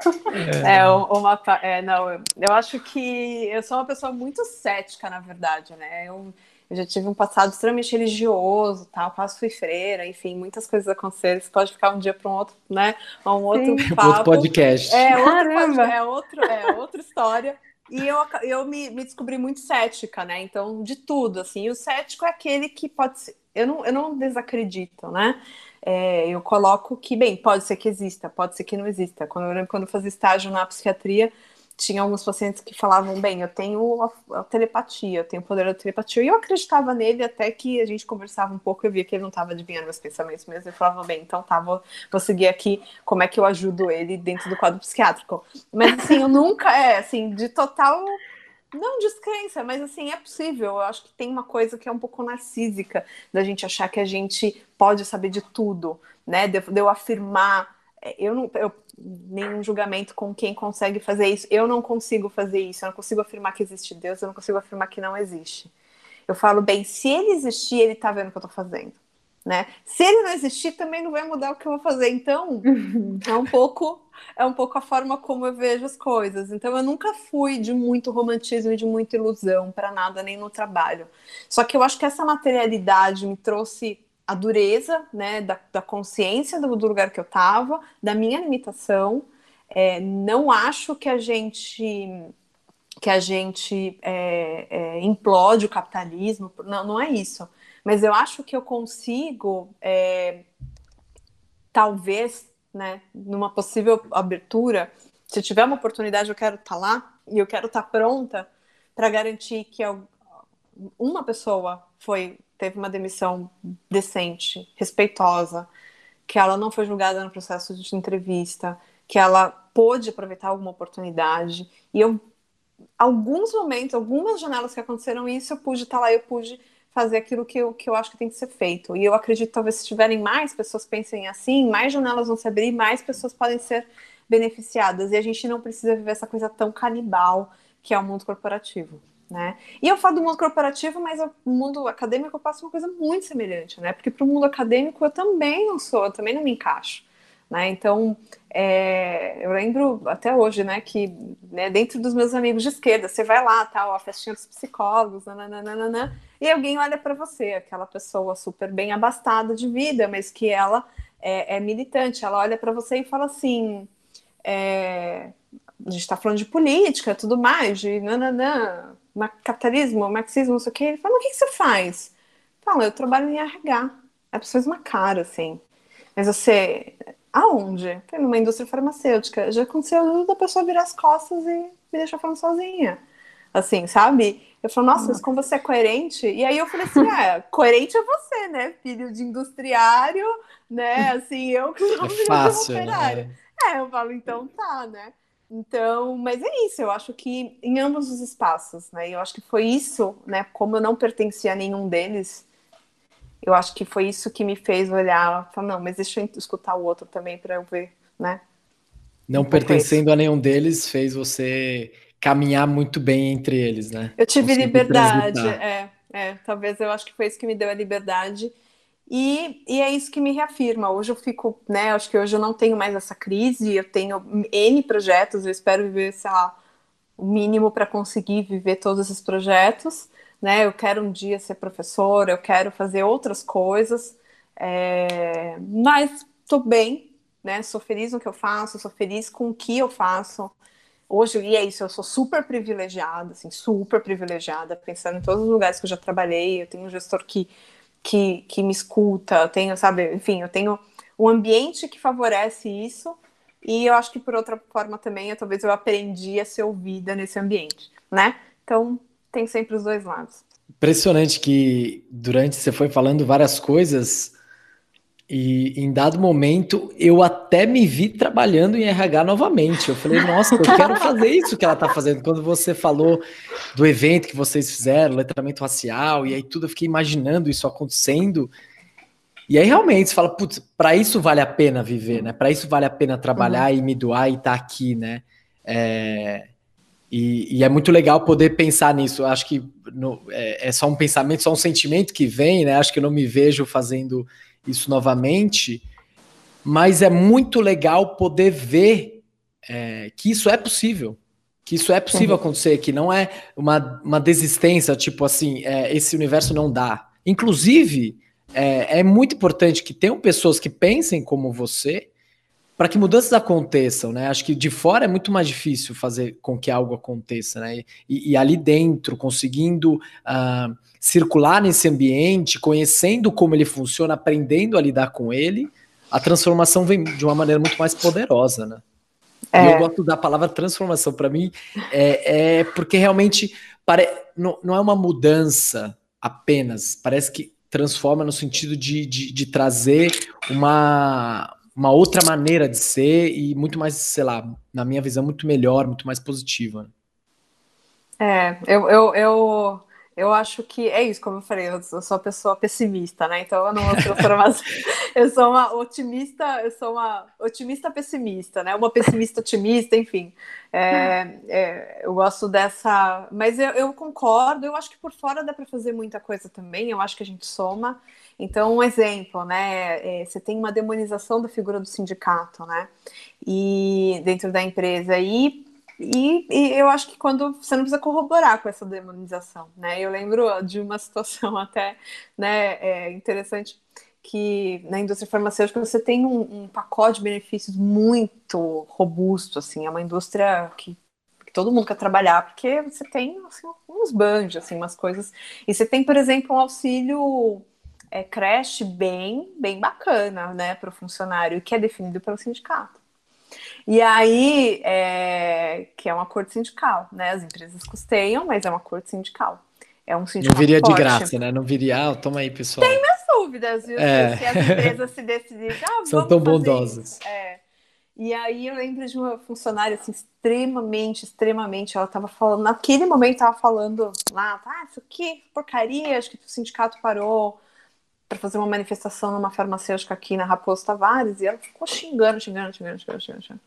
É, o, o mapa, é, não, eu acho que eu sou uma pessoa muito cética, na verdade, né, eu, eu já tive um passado extremamente religioso, tal, quase fui freira, enfim, muitas coisas aconteceram. Isso pode ficar um dia para um outro, né? Um outro. *laughs* Outro podcast. É, outro, é, outro, é outra história. E eu, eu me, me, descobri muito cética, né? Então, de tudo, assim. E o cético é aquele que pode ser. Eu não, eu não desacredito, né? É, eu coloco que, bem, pode ser que exista, pode ser que não exista. Quando eu lembro quando eu fazia estágio na psiquiatria, tinha alguns pacientes que falavam, bem, eu tenho a, a, telepatia, eu tenho o poder da telepatia, e eu acreditava nele até que a gente conversava um pouco, eu via que ele não estava adivinhando meus pensamentos mesmo, eu falava, bem, então tá, vou, vou seguir aqui como é que eu ajudo ele dentro do quadro psiquiátrico. Mas assim, eu nunca, é, assim, de total não descrença, mas assim, é possível. Eu acho que tem uma coisa que é um pouco narcísica da gente achar que a gente pode saber de tudo, né? De, de eu afirmar. É, eu não, eu nenhum julgamento com quem consegue fazer isso. Eu não consigo fazer isso, eu não consigo afirmar que existe Deus, eu não consigo afirmar que não existe. Eu falo, bem, se ele existir, ele tá vendo o que eu tô fazendo. Né? Se ele não existir, também não vai mudar o que eu vou fazer. Então, *laughs* é um pouco é um pouco a forma como eu vejo as coisas. Então, eu nunca fui de muito romantismo e de muita ilusão para nada, nem no trabalho. Só que eu acho que essa materialidade me trouxe a dureza né, da, da consciência do, do, lugar que eu estava, da minha limitação. É, não acho que a gente que a gente é, é, implode o capitalismo, não, não é isso. Mas eu acho que eu consigo, é, talvez, né, numa possível abertura, se tiver uma oportunidade, eu quero estar tá lá e eu quero estar tá pronta para garantir que uma pessoa foi teve uma demissão decente, respeitosa, que ela não foi julgada no processo de entrevista, que ela pôde aproveitar alguma oportunidade. E eu, alguns momentos, algumas janelas que aconteceram isso, eu pude estar lá, eu pude fazer aquilo que eu, que eu acho que tem que ser feito. E eu acredito talvez se tiverem mais pessoas pensem assim, mais janelas vão se abrir, mais pessoas podem ser beneficiadas. E a gente não precisa viver essa coisa tão canibal que é o mundo corporativo. Né? E eu falo do mundo corporativo, mas o mundo acadêmico eu passo uma coisa muito semelhante, né? Porque para o mundo acadêmico eu também não sou, eu também não me encaixo. Né? Então, é, eu lembro até hoje, né, que né, dentro dos meus amigos de esquerda, você vai lá, tal, a festinha dos psicólogos, nananana, e alguém olha para você, aquela pessoa super bem abastada de vida, mas que ela é, é militante, ela olha para você e fala assim, é, a gente está falando de política, tudo mais, de nananã, capitalismo, marxismo, não sei o que. Ele fala, o que, que você faz? Fala, eu trabalho em RH. A pessoa fez uma cara, assim. Mas você, aonde? Foi numa indústria farmacêutica. Já aconteceu da pessoa virar as costas e me deixar falando sozinha. Assim, sabe? Eu falo, nossa, mas como você é coerente? E aí eu falei assim, ah, coerente é você, né? Filho de industriário, né? Assim, eu que não é fácil, operário. Né? É, eu falo, então tá, né? Então, mas é isso, eu acho que em ambos os espaços, né? Eu acho que foi isso, né? Como eu não pertencia a nenhum deles, eu acho que foi isso que me fez olhar, falar, não, mas deixa eu escutar o outro também para eu ver, né? Não pertencendo a nenhum deles fez você caminhar muito bem entre eles, né? Eu tive liberdade, é, é, talvez eu acho que foi isso que me deu a liberdade e, e, é isso que me reafirma. Hoje eu fico, né? Acho que hoje eu não tenho mais essa crise, eu tenho N projetos, eu espero viver, sei lá, o mínimo para conseguir viver todos esses projetos, né? Eu quero um dia ser professora, eu quero fazer outras coisas, é... mas estou bem, né? Sou feliz no que eu faço, sou feliz com o que eu faço. Hoje, e é isso, eu sou super privilegiada, assim, super privilegiada, pensando em todos os lugares que eu já trabalhei, eu tenho um gestor que que, que me escuta, eu tenho, sabe, enfim, eu tenho o ambiente que favorece isso, e eu acho que por outra forma também, eu, talvez eu aprendi a ser ouvida nesse ambiente, né? Então, tem sempre os dois lados. Impressionante que durante você foi falando várias coisas e em dado momento eu até me vi trabalhando em RH novamente. Eu falei, nossa, eu quero fazer isso que ela está fazendo. Quando você falou do evento que vocês fizeram, letramento racial, e aí tudo, eu fiquei imaginando isso acontecendo. E aí realmente você fala, putz, para isso vale a pena viver, né? Para isso vale a pena trabalhar uhum. e me doar e estar tá aqui, né? É, e, e, é muito legal poder pensar nisso. Eu acho que no, é, é, só um pensamento, só um sentimento que vem, né? Acho que eu não me vejo fazendo isso novamente, mas é muito legal poder ver é, que isso é possível, que isso é possível uhum. acontecer, que não é uma, uma desistência, tipo assim, é, esse universo não dá. Inclusive, é, é muito importante que tenham pessoas que pensem como você, para que mudanças aconteçam, né? Acho que de fora é muito mais difícil fazer com que algo aconteça, né? E, e ali dentro, conseguindo uh, circular nesse ambiente, conhecendo como ele funciona, aprendendo a lidar com ele, a transformação vem de uma maneira muito mais poderosa, né? É. E eu gosto da palavra transformação. Para mim, é, é, porque realmente pare... não, não é uma mudança apenas, parece que transforma no sentido de, de, de trazer uma, uma outra maneira de ser e muito mais, sei lá, na minha visão, muito melhor, muito mais positiva. É, eu, eu, eu, eu acho que é isso, como eu falei, eu sou uma pessoa pessimista, né? Então eu não vou transformar. *laughs* eu sou uma otimista, eu sou uma otimista pessimista, né? Uma pessimista otimista, enfim. É, é, eu gosto dessa. Mas eu, eu, concordo, eu acho que por fora dá para fazer muita coisa também, eu acho que a gente soma. Então, um exemplo, né? É, você tem uma demonização da figura do sindicato, né? E dentro da empresa. E e, e, eu acho que quando você não precisa corroborar com essa demonização, né? Eu lembro de uma *laughs* situação até né, é interessante que na indústria farmacêutica você tem um, um, pacote de benefícios muito robusto, assim, é uma indústria que, todo mundo quer trabalhar, porque você tem assim, uns banjos, assim, umas coisas. E você tem, por exemplo, um auxílio é, creche bem, bem bacana, né, para o funcionário, que é definido pelo sindicato. E aí, é, que é um acordo sindical, né? As empresas custeiam, mas é um acordo sindical. É um sindicato Não viria forte. de graça, né? Não viria, ah, toma aí, pessoal. Tem minhas dúvidas, viu? É. Se as empresas se decidirem, ah, *laughs* São tão bondosas. É. E aí eu lembro de uma funcionária assim, extremamente, extremamente, ela estava falando, naquele momento estava falando lá, ah, isso aqui, porcaria, acho que o sindicato parou para fazer uma manifestação numa farmacêutica aqui na Raposo Tavares, e ela ficou xingando, xingando, xingando, xingando, xingando. xingando.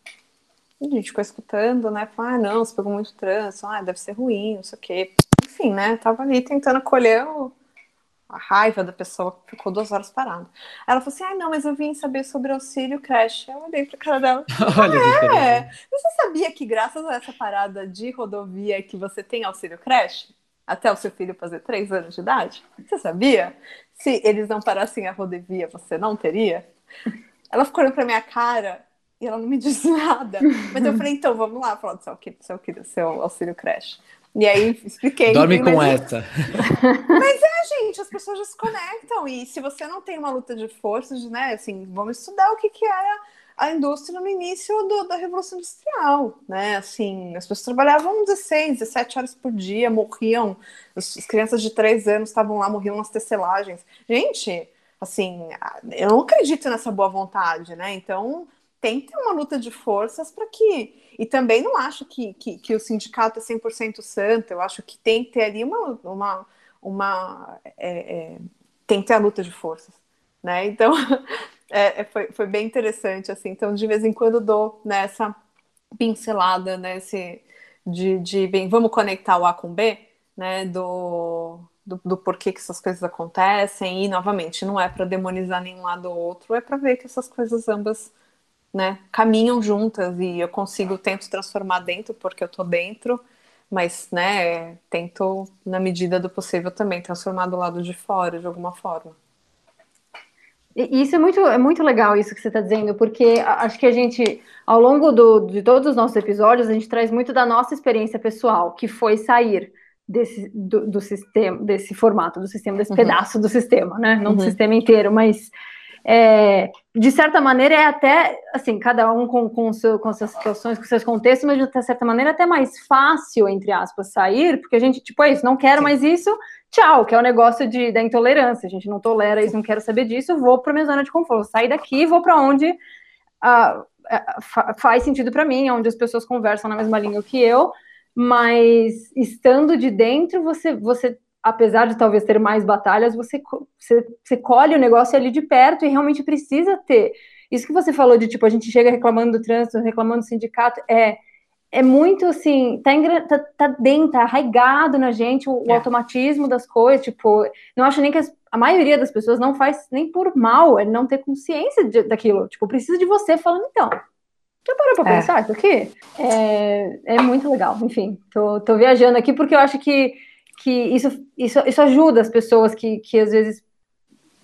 E a gente ficou escutando, né? Falou, ah, não, você pegou muito trânsito, ah, deve ser ruim, não sei o quê. Enfim, né? Tava ali tentando colher o... a raiva da pessoa que ficou duas horas parada. Ela falou assim, ah, não, mas eu vim saber sobre auxílio creche. Eu olhei pra cara dela. *laughs* Olha ah, é? Você sabia que graças a essa parada de rodovia que você tem auxílio creche? Até o seu filho fazer três anos de idade? Você sabia? se eles não parassem a rodovia, você não teria? Ela ficou olhando pra minha cara e ela não me disse *laughs* nada. Mas eu falei, então, vamos lá, falar do seu, seu, seu auxílio creche. E aí expliquei. Dorme com mas... essa. *laughs* Mas é, gente, as pessoas já se conectam. E se você não tem uma luta de forças, né? Assim, vamos estudar o que, que era a indústria no início do, da Revolução Industrial, né? Assim, as pessoas trabalhavam 16, 17 horas por dia, morriam, as, as crianças de 3 anos estavam lá, morriam nas tecelagens. Gente, assim, eu não acredito nessa boa vontade, né? Então, tem que ter uma luta de forças para que. E também não acho que, que, que o sindicato é 100% santo, eu acho que tem que ter ali uma. uma, uma é, é, tem que ter a luta de forças, né? Então. *laughs* É, é, foi, foi bem interessante, assim. Então, de vez em quando dou nessa né, pincelada, nesse de, de bem, vamos conectar o A com B, né? Do, do, do, porquê que essas coisas acontecem. E, novamente, não é para demonizar nenhum lado ou outro, é para ver que essas coisas ambas né, caminham juntas e eu consigo, tento transformar dentro, porque eu tô dentro, mas, né, tento, na medida do possível, também transformar do lado de fora, de alguma forma. E isso é muito, é muito legal, isso que você está dizendo, porque acho que a gente, ao longo do, de todos os nossos episódios, a gente traz muito da nossa experiência pessoal, que foi sair desse, do, do sistema, desse formato do sistema, desse uhum. pedaço do sistema, né? Não uhum. do sistema inteiro, mas é, de certa maneira é até, assim, cada um com, com, seu, com suas situações, com seus contextos, mas de certa maneira é até mais fácil, entre aspas, sair, porque a gente, tipo, é isso, não quero Sim. mais isso, tchau, que é o negócio de, da intolerância, a gente não tolera isso, não quero saber disso, vou para minha zona de conforto, sair daqui, vou para onde uh, faz sentido para mim, onde as pessoas conversam na mesma língua que eu, mas estando de dentro, você, você apesar de talvez ter mais batalhas, você, você, você colhe o negócio ali de perto e realmente precisa ter. Isso que você falou de, tipo, a gente chega reclamando do trânsito, reclamando do sindicato, é, é muito, assim, tá, tá, tá dentro, tá arraigado na gente o, é. o, automatismo das coisas, tipo, não acho nem que as, a maioria das pessoas não faz nem por mal, é não ter consciência de, daquilo, tipo, precisa de você falando, então, já parou pra é. pensar isso aqui? É, é muito legal, enfim, tô, tô viajando aqui porque eu acho que que isso, isso, isso ajuda as pessoas que, que às vezes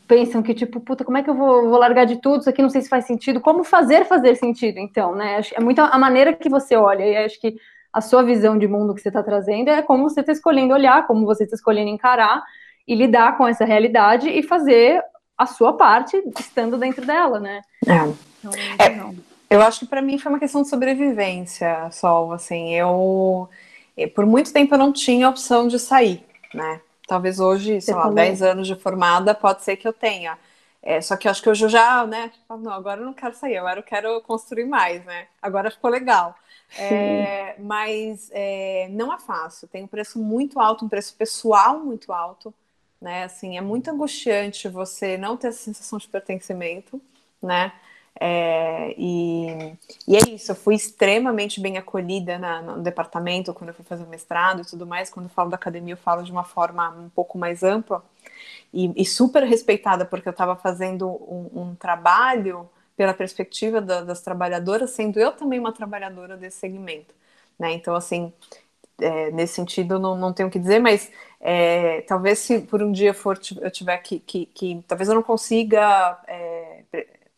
pensam que, tipo, puta, como é que eu vou, vou largar de tudo? Isso aqui não sei se faz sentido. Como fazer fazer sentido, então, né? É muito a maneira que você olha, e acho que a sua visão de mundo que você está trazendo é como você está escolhendo olhar, como você está escolhendo encarar e lidar com essa realidade e fazer a sua parte estando dentro dela, né? É. Então, é eu acho que para mim foi uma questão de sobrevivência, Sol. Assim, eu por muito tempo eu não tinha opção de sair, né? Talvez hoje, sei Você lá, falou. 10 anos de formada, pode ser que eu tenha. É, só que eu acho que hoje eu já, né? Não, agora eu não quero sair, agora eu quero construir mais, né? Agora ficou legal. É, mas é, não é fácil, tem um preço muito alto, um preço pessoal muito alto, né? Assim, é muito angustiante você não ter essa sensação de pertencimento, né? É, e, e, é isso, eu fui extremamente bem acolhida na, no departamento quando eu fui fazer o mestrado e tudo mais. Quando eu falo da academia, eu falo de uma forma um pouco mais ampla e, e super respeitada, porque eu estava fazendo um, um, trabalho pela perspectiva da, das trabalhadoras, sendo eu também uma trabalhadora desse segmento. Né? Então, assim, é, nesse sentido, não, não tenho o que dizer, mas é, talvez se por um dia for, eu tiver que, que, que talvez eu não consiga é,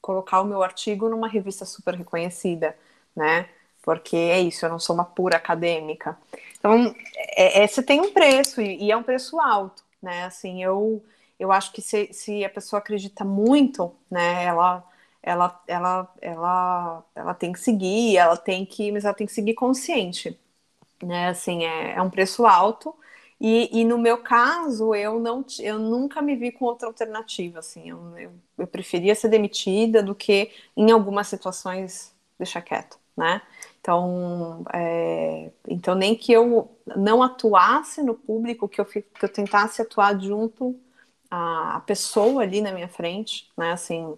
colocar o meu artigo numa revista super reconhecida, né? Porque é isso, eu não sou uma pura acadêmica. Então, é, é, você tem um preço, e, e, é um preço alto, né? Assim, eu, eu acho que se, se a pessoa acredita muito, né, ela, ela, ela, ela, ela tem que seguir, ela tem que, mas ela tem que seguir consciente, né? Assim, é, é um preço alto, e, e, no meu caso, eu não eu nunca me vi com outra alternativa, assim, eu, eu, eu, preferia ser demitida do que em algumas situações deixar quieto, né? Então, é, então nem que eu não atuasse no público, que eu, que eu tentasse atuar junto à, à pessoa ali na minha frente, né? Assim,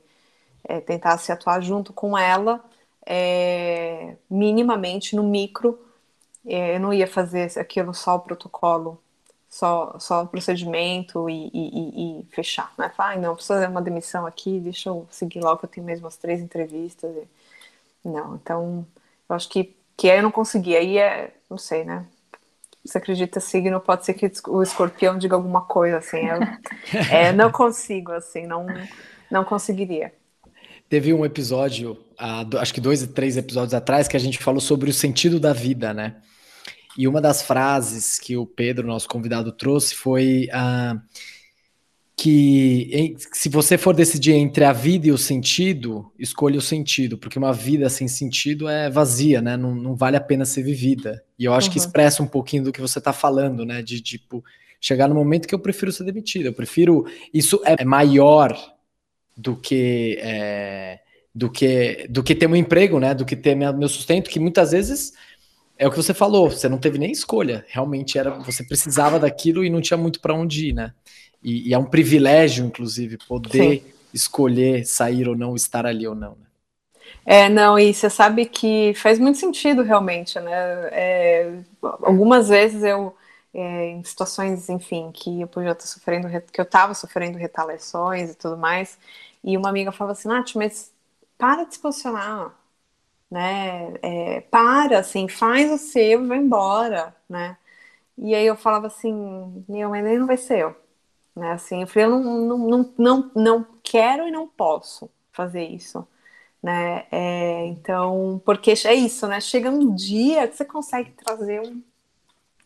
é, tentasse atuar junto com ela, é, minimamente no micro, é, eu não ia fazer aquilo só o protocolo só, só procedimento e, e, e fechar, né? Falar, ah, não, preciso fazer uma demissão aqui, deixa eu seguir logo que eu tenho mesmo as três entrevistas. E... Não, então, eu acho que, que aí eu não consegui, aí é, não sei, né? Você acredita signo, pode ser que o escorpião diga alguma coisa, assim, eu *laughs* é, não consigo, assim, não, não conseguiria. Teve um episódio, acho que dois, três episódios atrás, que a gente falou sobre o sentido da vida, né? E uma das frases que o Pedro, nosso convidado, trouxe foi uh, que se você for decidir entre a vida e o sentido, escolha o sentido, porque uma vida sem sentido é vazia, né? Não, não vale a pena ser vivida. E eu acho uhum. que expressa um pouquinho do que você está falando, né? De tipo, chegar no momento que eu prefiro ser demitido. Eu prefiro. Isso é maior do que. É, do que, do que ter um emprego, né? Do que ter meu sustento, que muitas vezes é o que você falou, você não teve nem escolha. Realmente era, você precisava daquilo e não tinha muito para onde ir, né? E, e, é um privilégio, inclusive, poder Sim. escolher sair ou não, estar ali ou não. Né? É, não, e você sabe que faz muito sentido realmente, né? É, algumas vezes eu, é, em situações, enfim, que eu podia estar sofrendo, que eu estava sofrendo retaliações e tudo mais, e uma amiga falava assim, Nath, mas para de se posicionar, né? É, para, assim, faz o seu e vai embora, né? E aí eu falava assim, meu, mas ele não vai ser eu, né? Assim, eu falei, eu não, não, não, não, não quero e não posso fazer isso, né? É, então, porque é isso, né? Chega um dia que você consegue trazer um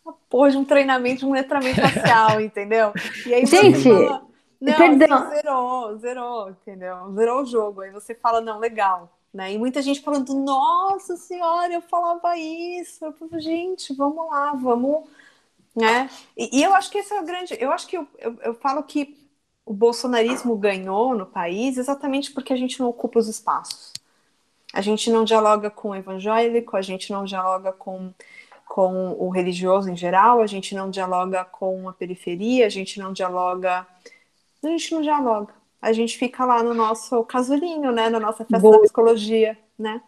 uma porra de um treinamento, um letramento facial, *laughs* entendeu? E aí Gente, fala, Não, assim, zerou, zerou, entendeu? Zerou o jogo. Aí você fala, não, legal. Né? E muita gente falando, nossa senhora, eu falava isso. Eu gente, vamos lá, vamos. Né? E, e, eu acho que esse é o grande. Eu acho que eu, eu, eu falo que o bolsonarismo ganhou no país exatamente porque a gente não ocupa os espaços. A gente não dialoga com o evangélico, a gente não dialoga com, com o religioso em geral, a gente não dialoga com a periferia, a gente não dialoga. A gente não dialoga. A gente fica lá no nosso casulinho, né? Na nossa festa Boa. da psicologia, né?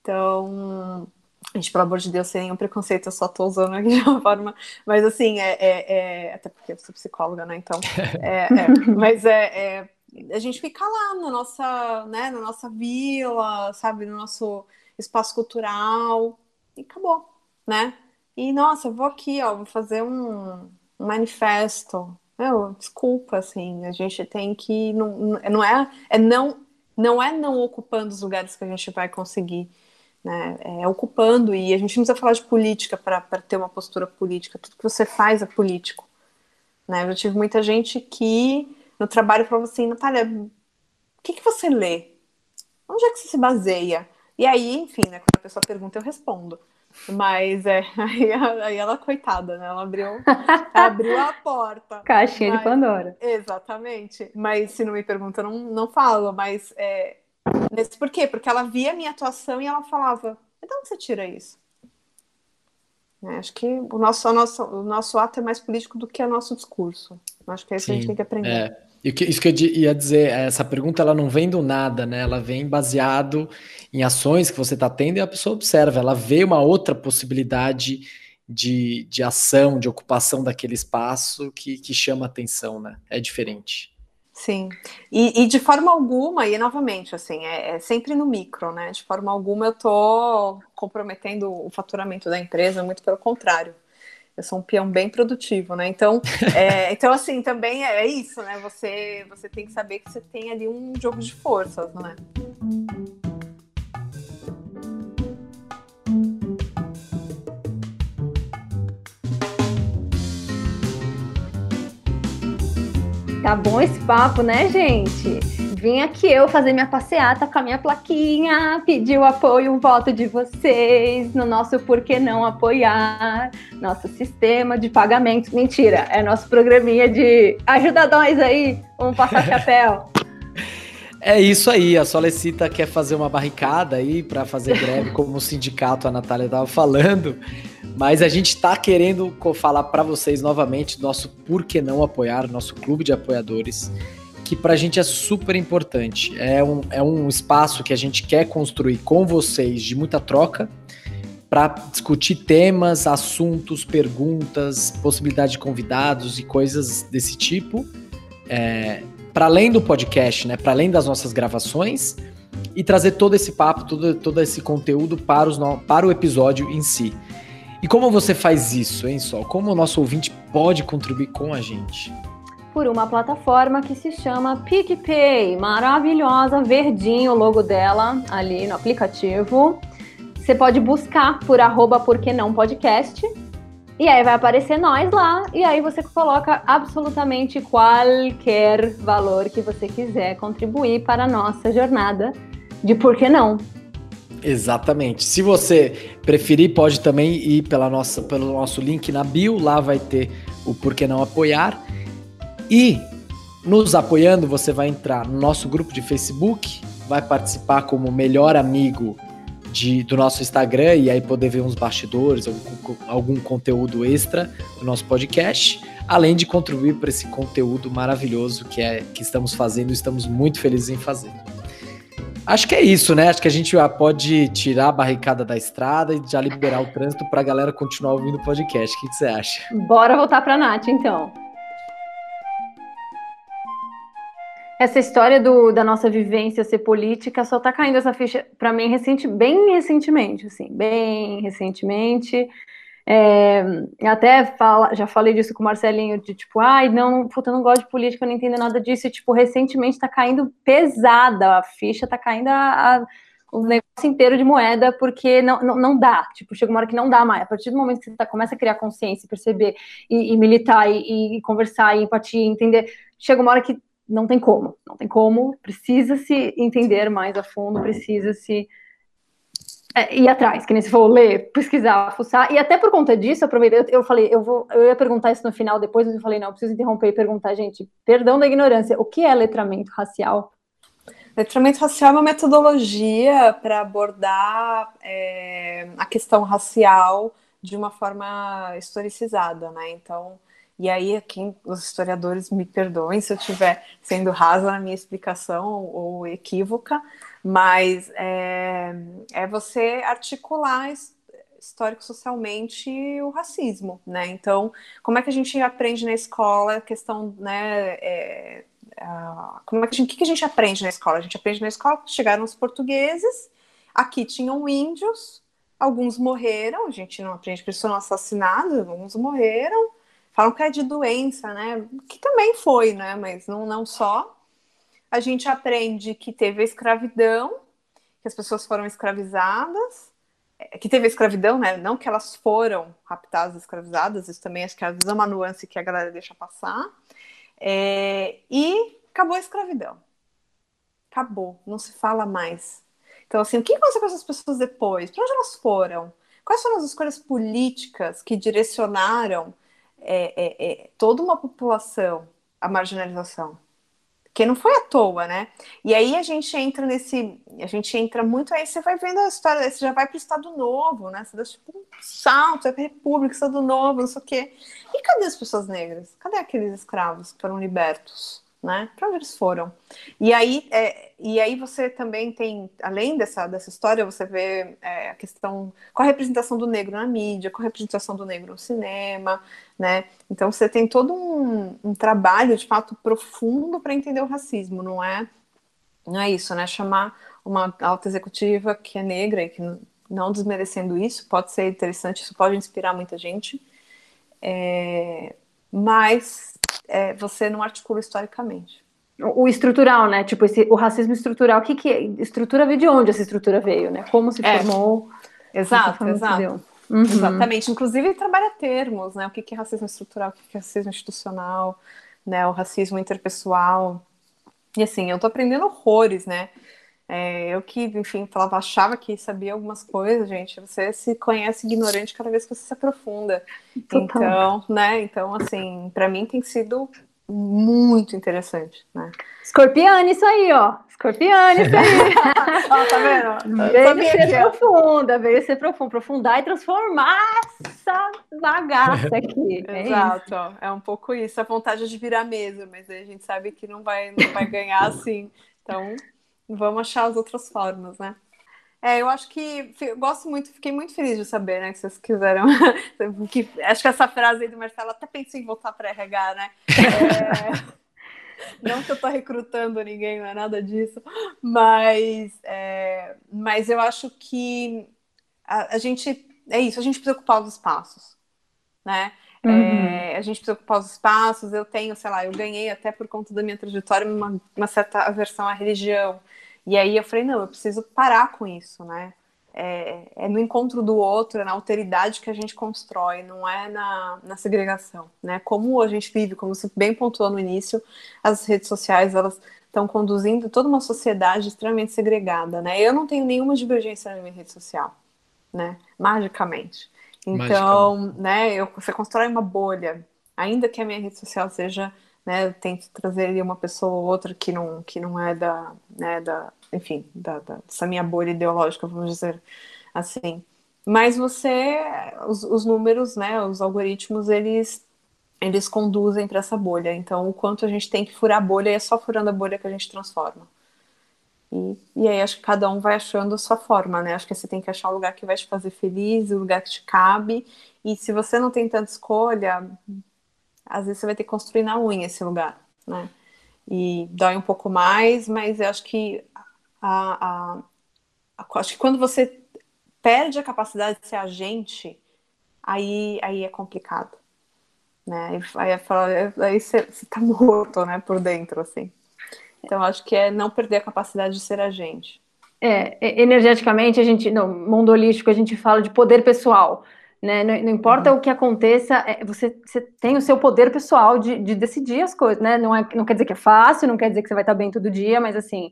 Então, gente, pelo amor de Deus, sem nenhum preconceito, eu só tô usando aqui *laughs* de uma forma. Mas assim, é, é, é até porque eu sou psicóloga, né? Então, *laughs* é, é mas é, é a gente fica lá na nossa, né, na nossa vila, sabe, no nosso espaço cultural e acabou, né? E nossa, vou aqui, ó, vou fazer um, um manifesto. Desculpa, assim, a gente tem que não, não é, é não não é não ocupando os lugares que a gente vai conseguir, né? É ocupando e a gente não precisa falar de política para ter uma postura política. Tudo que você faz é político, né? Eu tive muita gente que no trabalho falava assim, Natália, o que, que você lê? Onde é que você se baseia? E aí, enfim, né, quando a pessoa pergunta, eu respondo. Mas é, *laughs* aí, aí ela, coitada, né? Ela abriu, *laughs* abriu a porta. Caixinha mas, de Pandora. Exatamente. Mas se não me pergunta, eu não, não falo. Mas é, nesse, por quê? Porque ela via a minha atuação e ela falava: de onde você tira isso? É, acho que o nosso, o, nosso, o nosso ato é mais político do que o nosso discurso. Acho que é isso Sim, que a gente tem que aprender. É. Isso que eu ia dizer, essa pergunta ela não vem do nada, né? Ela vem baseado em ações que você está tendo e a pessoa observa, ela vê uma outra possibilidade de, de ação, de ocupação daquele espaço que, que chama atenção, né? É diferente. Sim, e, e de forma alguma, e novamente, assim, é, é, sempre no micro, né? De forma alguma eu estou comprometendo o faturamento da empresa, muito pelo contrário eu sou um peão bem produtivo, né? Então, *laughs* é, então assim, também é isso, né? Você, você tem que saber que você tem ali um jogo de forças, não é? Tá bom esse papo, né, gente? Vim aqui eu fazer minha passeata com a minha plaquinha, pedir o apoio, um voto de vocês no nosso Por que Não Apoiar, nosso sistema de pagamento. Mentira, é nosso programinha de ajuda nós aí, vamos passar chapéu. *laughs* É isso aí, a Solecita quer fazer uma barricada aí para fazer greve, como o sindicato, a Natália estava falando, mas a gente está querendo falar para vocês novamente nosso Por que Não Apoiar, nosso clube de apoiadores que para a gente é super importante. É um, é um espaço que a gente quer construir com vocês de muita troca para discutir temas, assuntos, perguntas, possibilidade de convidados e coisas desse tipo. É, para além do podcast, né? Para além das nossas gravações e trazer todo esse papo, todo, todo esse conteúdo para, os, para o episódio em si. E como você faz isso, hein, Sol? Como o nosso ouvinte pode contribuir com a gente? Por uma plataforma que se chama PicPay. Maravilhosa, verdinho o logo dela ali no aplicativo. Você pode buscar por arroba porque não podcast. E aí vai aparecer nós lá, e aí você coloca absolutamente qualquer valor que você quiser contribuir para a nossa jornada de por que não. Exatamente. Se você preferir, pode também ir pela nossa, pelo nosso link na bio, lá vai ter o por que não apoiar. E nos apoiando, você vai entrar no nosso grupo de Facebook, vai participar como melhor amigo de, do nosso Instagram e aí poder ver uns bastidores, algum, algum conteúdo extra do nosso podcast, além de contribuir para esse conteúdo maravilhoso que é que estamos fazendo, estamos muito felizes em fazer. Acho que é isso, né? Acho que a gente já pode tirar a barricada da estrada e já liberar o trânsito para a galera continuar ouvindo o podcast. O que, que você acha? Bora voltar para a Nath, então. Essa história do, da nossa vivência ser política só tá caindo essa ficha para mim recente, bem recentemente, assim, bem recentemente. É, até fala, já falei disso com o Marcelinho, de tipo, ai, não, puta, eu não gosto de política, eu não entendo nada disso. E, tipo, recentemente tá caindo pesada, a ficha tá caindo a, a o negócio inteiro de moeda, porque não, não, não dá. Tipo, chega uma hora que não dá mais. A partir do momento que você tá, começa a criar consciência, perceber, e, e militar, e, e, conversar, e empatia, entender, chega uma hora que não tem como. Não tem como, precisa se entender mais a fundo, precisa se é, ir atrás, que nem se for ler, pesquisar, fuçar, e até por conta disso, eu aproveitei, eu, falei, eu vou, eu ia perguntar isso no final, depois eu falei, não, eu preciso interromper e perguntar, gente, perdão da ignorância, o que é letramento racial? Letramento racial é uma metodologia para abordar é, a questão racial de uma forma historicizada, né? Então, e aí, quem, os historiadores me perdoem se eu estiver sendo rasa na minha explicação ou equívoca, mas é, é você articular histórico-socialmente o racismo, né? Então, como é que a gente aprende na escola a questão, né? É, como é que a gente, que a gente aprende na escola? A gente aprende na escola que chegaram os portugueses, aqui tinham índios, alguns morreram, a gente não aprende que eles foram assassinados, alguns morreram, falam que é de doença, né? Que também foi, né? Mas não, não só a gente aprende que teve a escravidão, que as pessoas foram escravizadas, é, que teve a escravidão, né? Não que elas foram raptadas, escravizadas, isso também acho que é uma nuance que a galera deixa passar. É, e acabou a escravidão. Acabou, não se fala mais. Então, assim, o que aconteceu com essas pessoas depois? Para onde elas foram? Quais foram as escolhas políticas que direcionaram é, é, é toda uma população à marginalização? que não foi à toa, né? E aí a gente entra nesse, a gente entra muito aí, você vai vendo a história, você já vai para o Estado Novo, né? Você dá tipo um salto, a República, Estado Novo, não sei o quê. E cadê as pessoas negras? Cadê aqueles escravos que foram libertos? Né? Para onde eles foram? E aí, é, e aí você também tem, além dessa, dessa história, você vê é, a questão com a representação do negro na mídia, com a representação do negro no cinema, né? Então você tem todo um, um trabalho de fato profundo para entender o racismo, não é? Não é isso, né? Chamar uma alta executiva que é negra e que não desmerecendo isso, pode ser interessante, isso pode inspirar muita gente. É, mas é, você não articula historicamente. O estrutural, né? Tipo, esse, o racismo estrutural, o que, que é? Estrutura veio de onde essa estrutura veio, né? Como se é. formou. Exato, exato. Uhum. Exatamente. Inclusive trabalha termos, né? O que, que é racismo estrutural, o que, que é racismo institucional, né? O racismo interpessoal. E assim, eu tô aprendendo horrores, né? É, eu que, enfim, falava, achava que sabia algumas coisas, gente. Você se conhece ignorante cada vez que você se aprofunda. Então, né? Então, assim, para mim tem sido muito interessante, né? Isso aí, ó. Escorpiane, isso aí. *laughs* ó, tá vendo? Veio ser aqui, profunda, veio ser profunda, aprofundar e transformar essa bagaça aqui. *laughs* É Exato, ó, é um pouco isso, a vontade de virar mesa, mas aí a gente sabe que não vai, não vai ganhar assim. Então, Vamos achar as outras formas, né? É, eu acho que gosto muito, fiquei muito feliz de saber, né, que vocês quiseram. *laughs* que, acho que essa frase aí do Marcelo até pensei em voltar para RH, né? É, *laughs* não que eu tô recrutando ninguém, não é nada disso, mas, é, mas eu acho que a, a, gente é isso, a gente precisa ocupar os espaços, né? Uhum. É, a gente precisa ocupar os espaços. Eu tenho, sei lá, eu ganhei até por conta da minha trajetória uma, uma certa aversão à religião. E aí eu falei, não, eu preciso parar com isso, né? É, é, no encontro do outro, é na alteridade que a gente constrói, não é na, na segregação, né? Como a gente vive, como você bem pontuou no início, as redes sociais, elas estão conduzindo toda uma sociedade extremamente segregada, né? Eu não tenho nenhuma divergência na minha rede social, né? Magicamente. Então, né, eu, você constrói uma bolha, ainda que a minha rede social seja né, eu tento trazer ali uma pessoa ou outra que não, que não é da, né, da enfim, da, da, dessa minha bolha ideológica, vamos dizer assim. Mas você, os, os números, né, os algoritmos, eles eles conduzem para essa bolha. Então, o quanto a gente tem que furar a bolha, é só furando a bolha que a gente transforma. E, e aí acho que cada um vai achando a sua forma, né? Acho que você tem que achar um lugar que vai te fazer feliz, o lugar que te cabe. E se você não tem tanta escolha, às vezes você vai ter que construir na unha esse lugar, né? E dói um pouco mais, mas eu acho que a, a, a, acho que quando você perde a capacidade de ser agente, aí, aí é complicado, né? Aí, aí, aí você, você tá *laughs* morto, né, por dentro, assim. Então acho que é não perder a capacidade de ser agente. é, energeticamente, a gente, no mundo holístico, a gente fala de poder pessoal. Né? Não, não importa uhum. o que aconteça, é, você, você, tem o seu poder pessoal de, de, decidir as coisas, né? Não, é, não quer dizer que é fácil, não quer dizer que você vai estar bem todo dia, mas assim,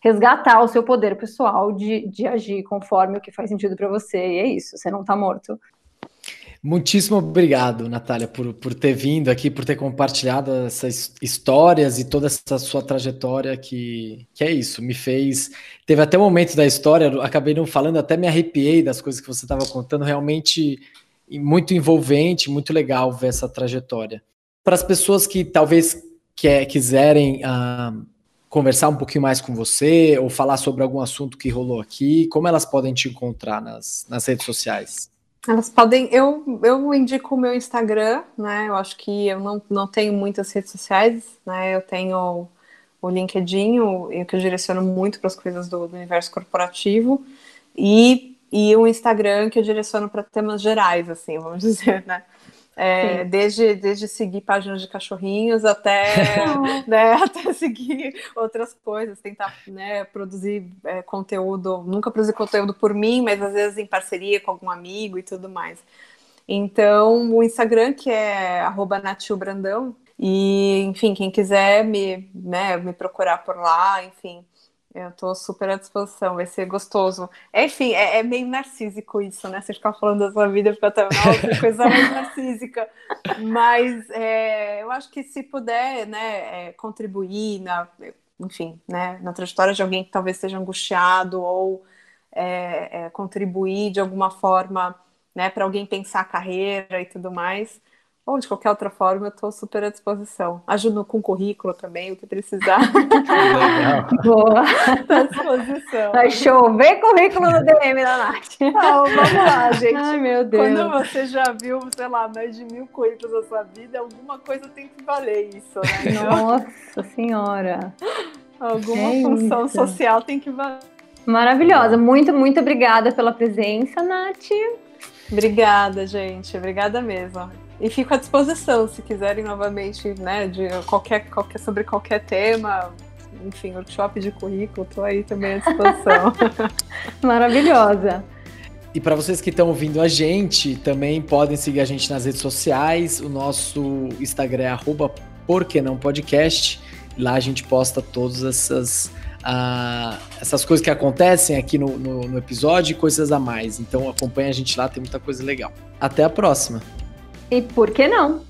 resgatar o seu poder pessoal de, de agir conforme o que faz sentido para você, e é isso, você não está morto. Muitíssimo obrigado, Natália, por, por ter vindo aqui, por ter compartilhado essas histórias e toda essa sua trajetória que, que é isso, me fez. Teve até um momento da história, acabei não falando, até me arrepiei das coisas que você estava contando, realmente muito envolvente, muito legal ver essa trajetória. Para as pessoas que talvez quer, quiserem uh, conversar um pouquinho mais com você ou falar sobre algum assunto que rolou aqui, como elas podem te encontrar nas, nas redes sociais? Elas podem. Eu, eu indico o meu Instagram, né? Eu acho que eu não, não tenho muitas redes sociais, né? Eu tenho o LinkedIn, o, que eu direciono muito para as coisas do, do, universo corporativo, e, e o Instagram que eu direciono para temas gerais, assim, vamos *laughs* dizer, né? É, desde, desde seguir páginas de cachorrinhos até, *laughs* né, *laughs* até seguir outras coisas, tentar né, produzir é, conteúdo, nunca produzir conteúdo por mim, mas às vezes em parceria com algum amigo e tudo mais. Então, o Instagram, que é @natilbrandão, e, enfim, quem quiser me, né, me procurar por lá, enfim, eu tô super à disposição, vai ser gostoso. Enfim, é, é meio narcísico isso, né? Você ficar falando da sua vida, fica até uma coisa mais *laughs* narcísica. Mas é, eu acho que se puder, né, é, contribuir na, enfim, né, na trajetória de alguém que talvez esteja angustiado ou é, é contribuir de alguma forma, né, para alguém pensar a carreira e tudo mais, ou de qualquer outra forma, eu estou super à disposição. Ajudo com currículo também, o que precisar. Legal. *laughs* Boa. Estou à disposição. Vai chover currículo no DM da Nath. Não, vamos lá, gente. Ai, meu Deus. Quando você já viu, sei lá, mais de mil currículos na sua vida, alguma coisa tem que valer isso, né? Nossa Senhora. Alguma é função isso. social tem que valer. Maravilhosa. Muito, muito obrigada pela presença, Nath. Obrigada, gente. Obrigada mesmo. E fico à disposição, se quiserem novamente, né, de qualquer, qualquer, sobre qualquer tema, enfim, workshop de currículo, estou aí também à disposição. *laughs* Maravilhosa. E para vocês que estão ouvindo a gente, também podem seguir a gente nas redes sociais. O nosso Instagram é arroba Podcast. Lá a gente posta todas essas, uh, essas coisas que acontecem aqui no, no, no episódio e coisas a mais. Então acompanha a gente lá, tem muita coisa legal. Até a próxima! E por que não?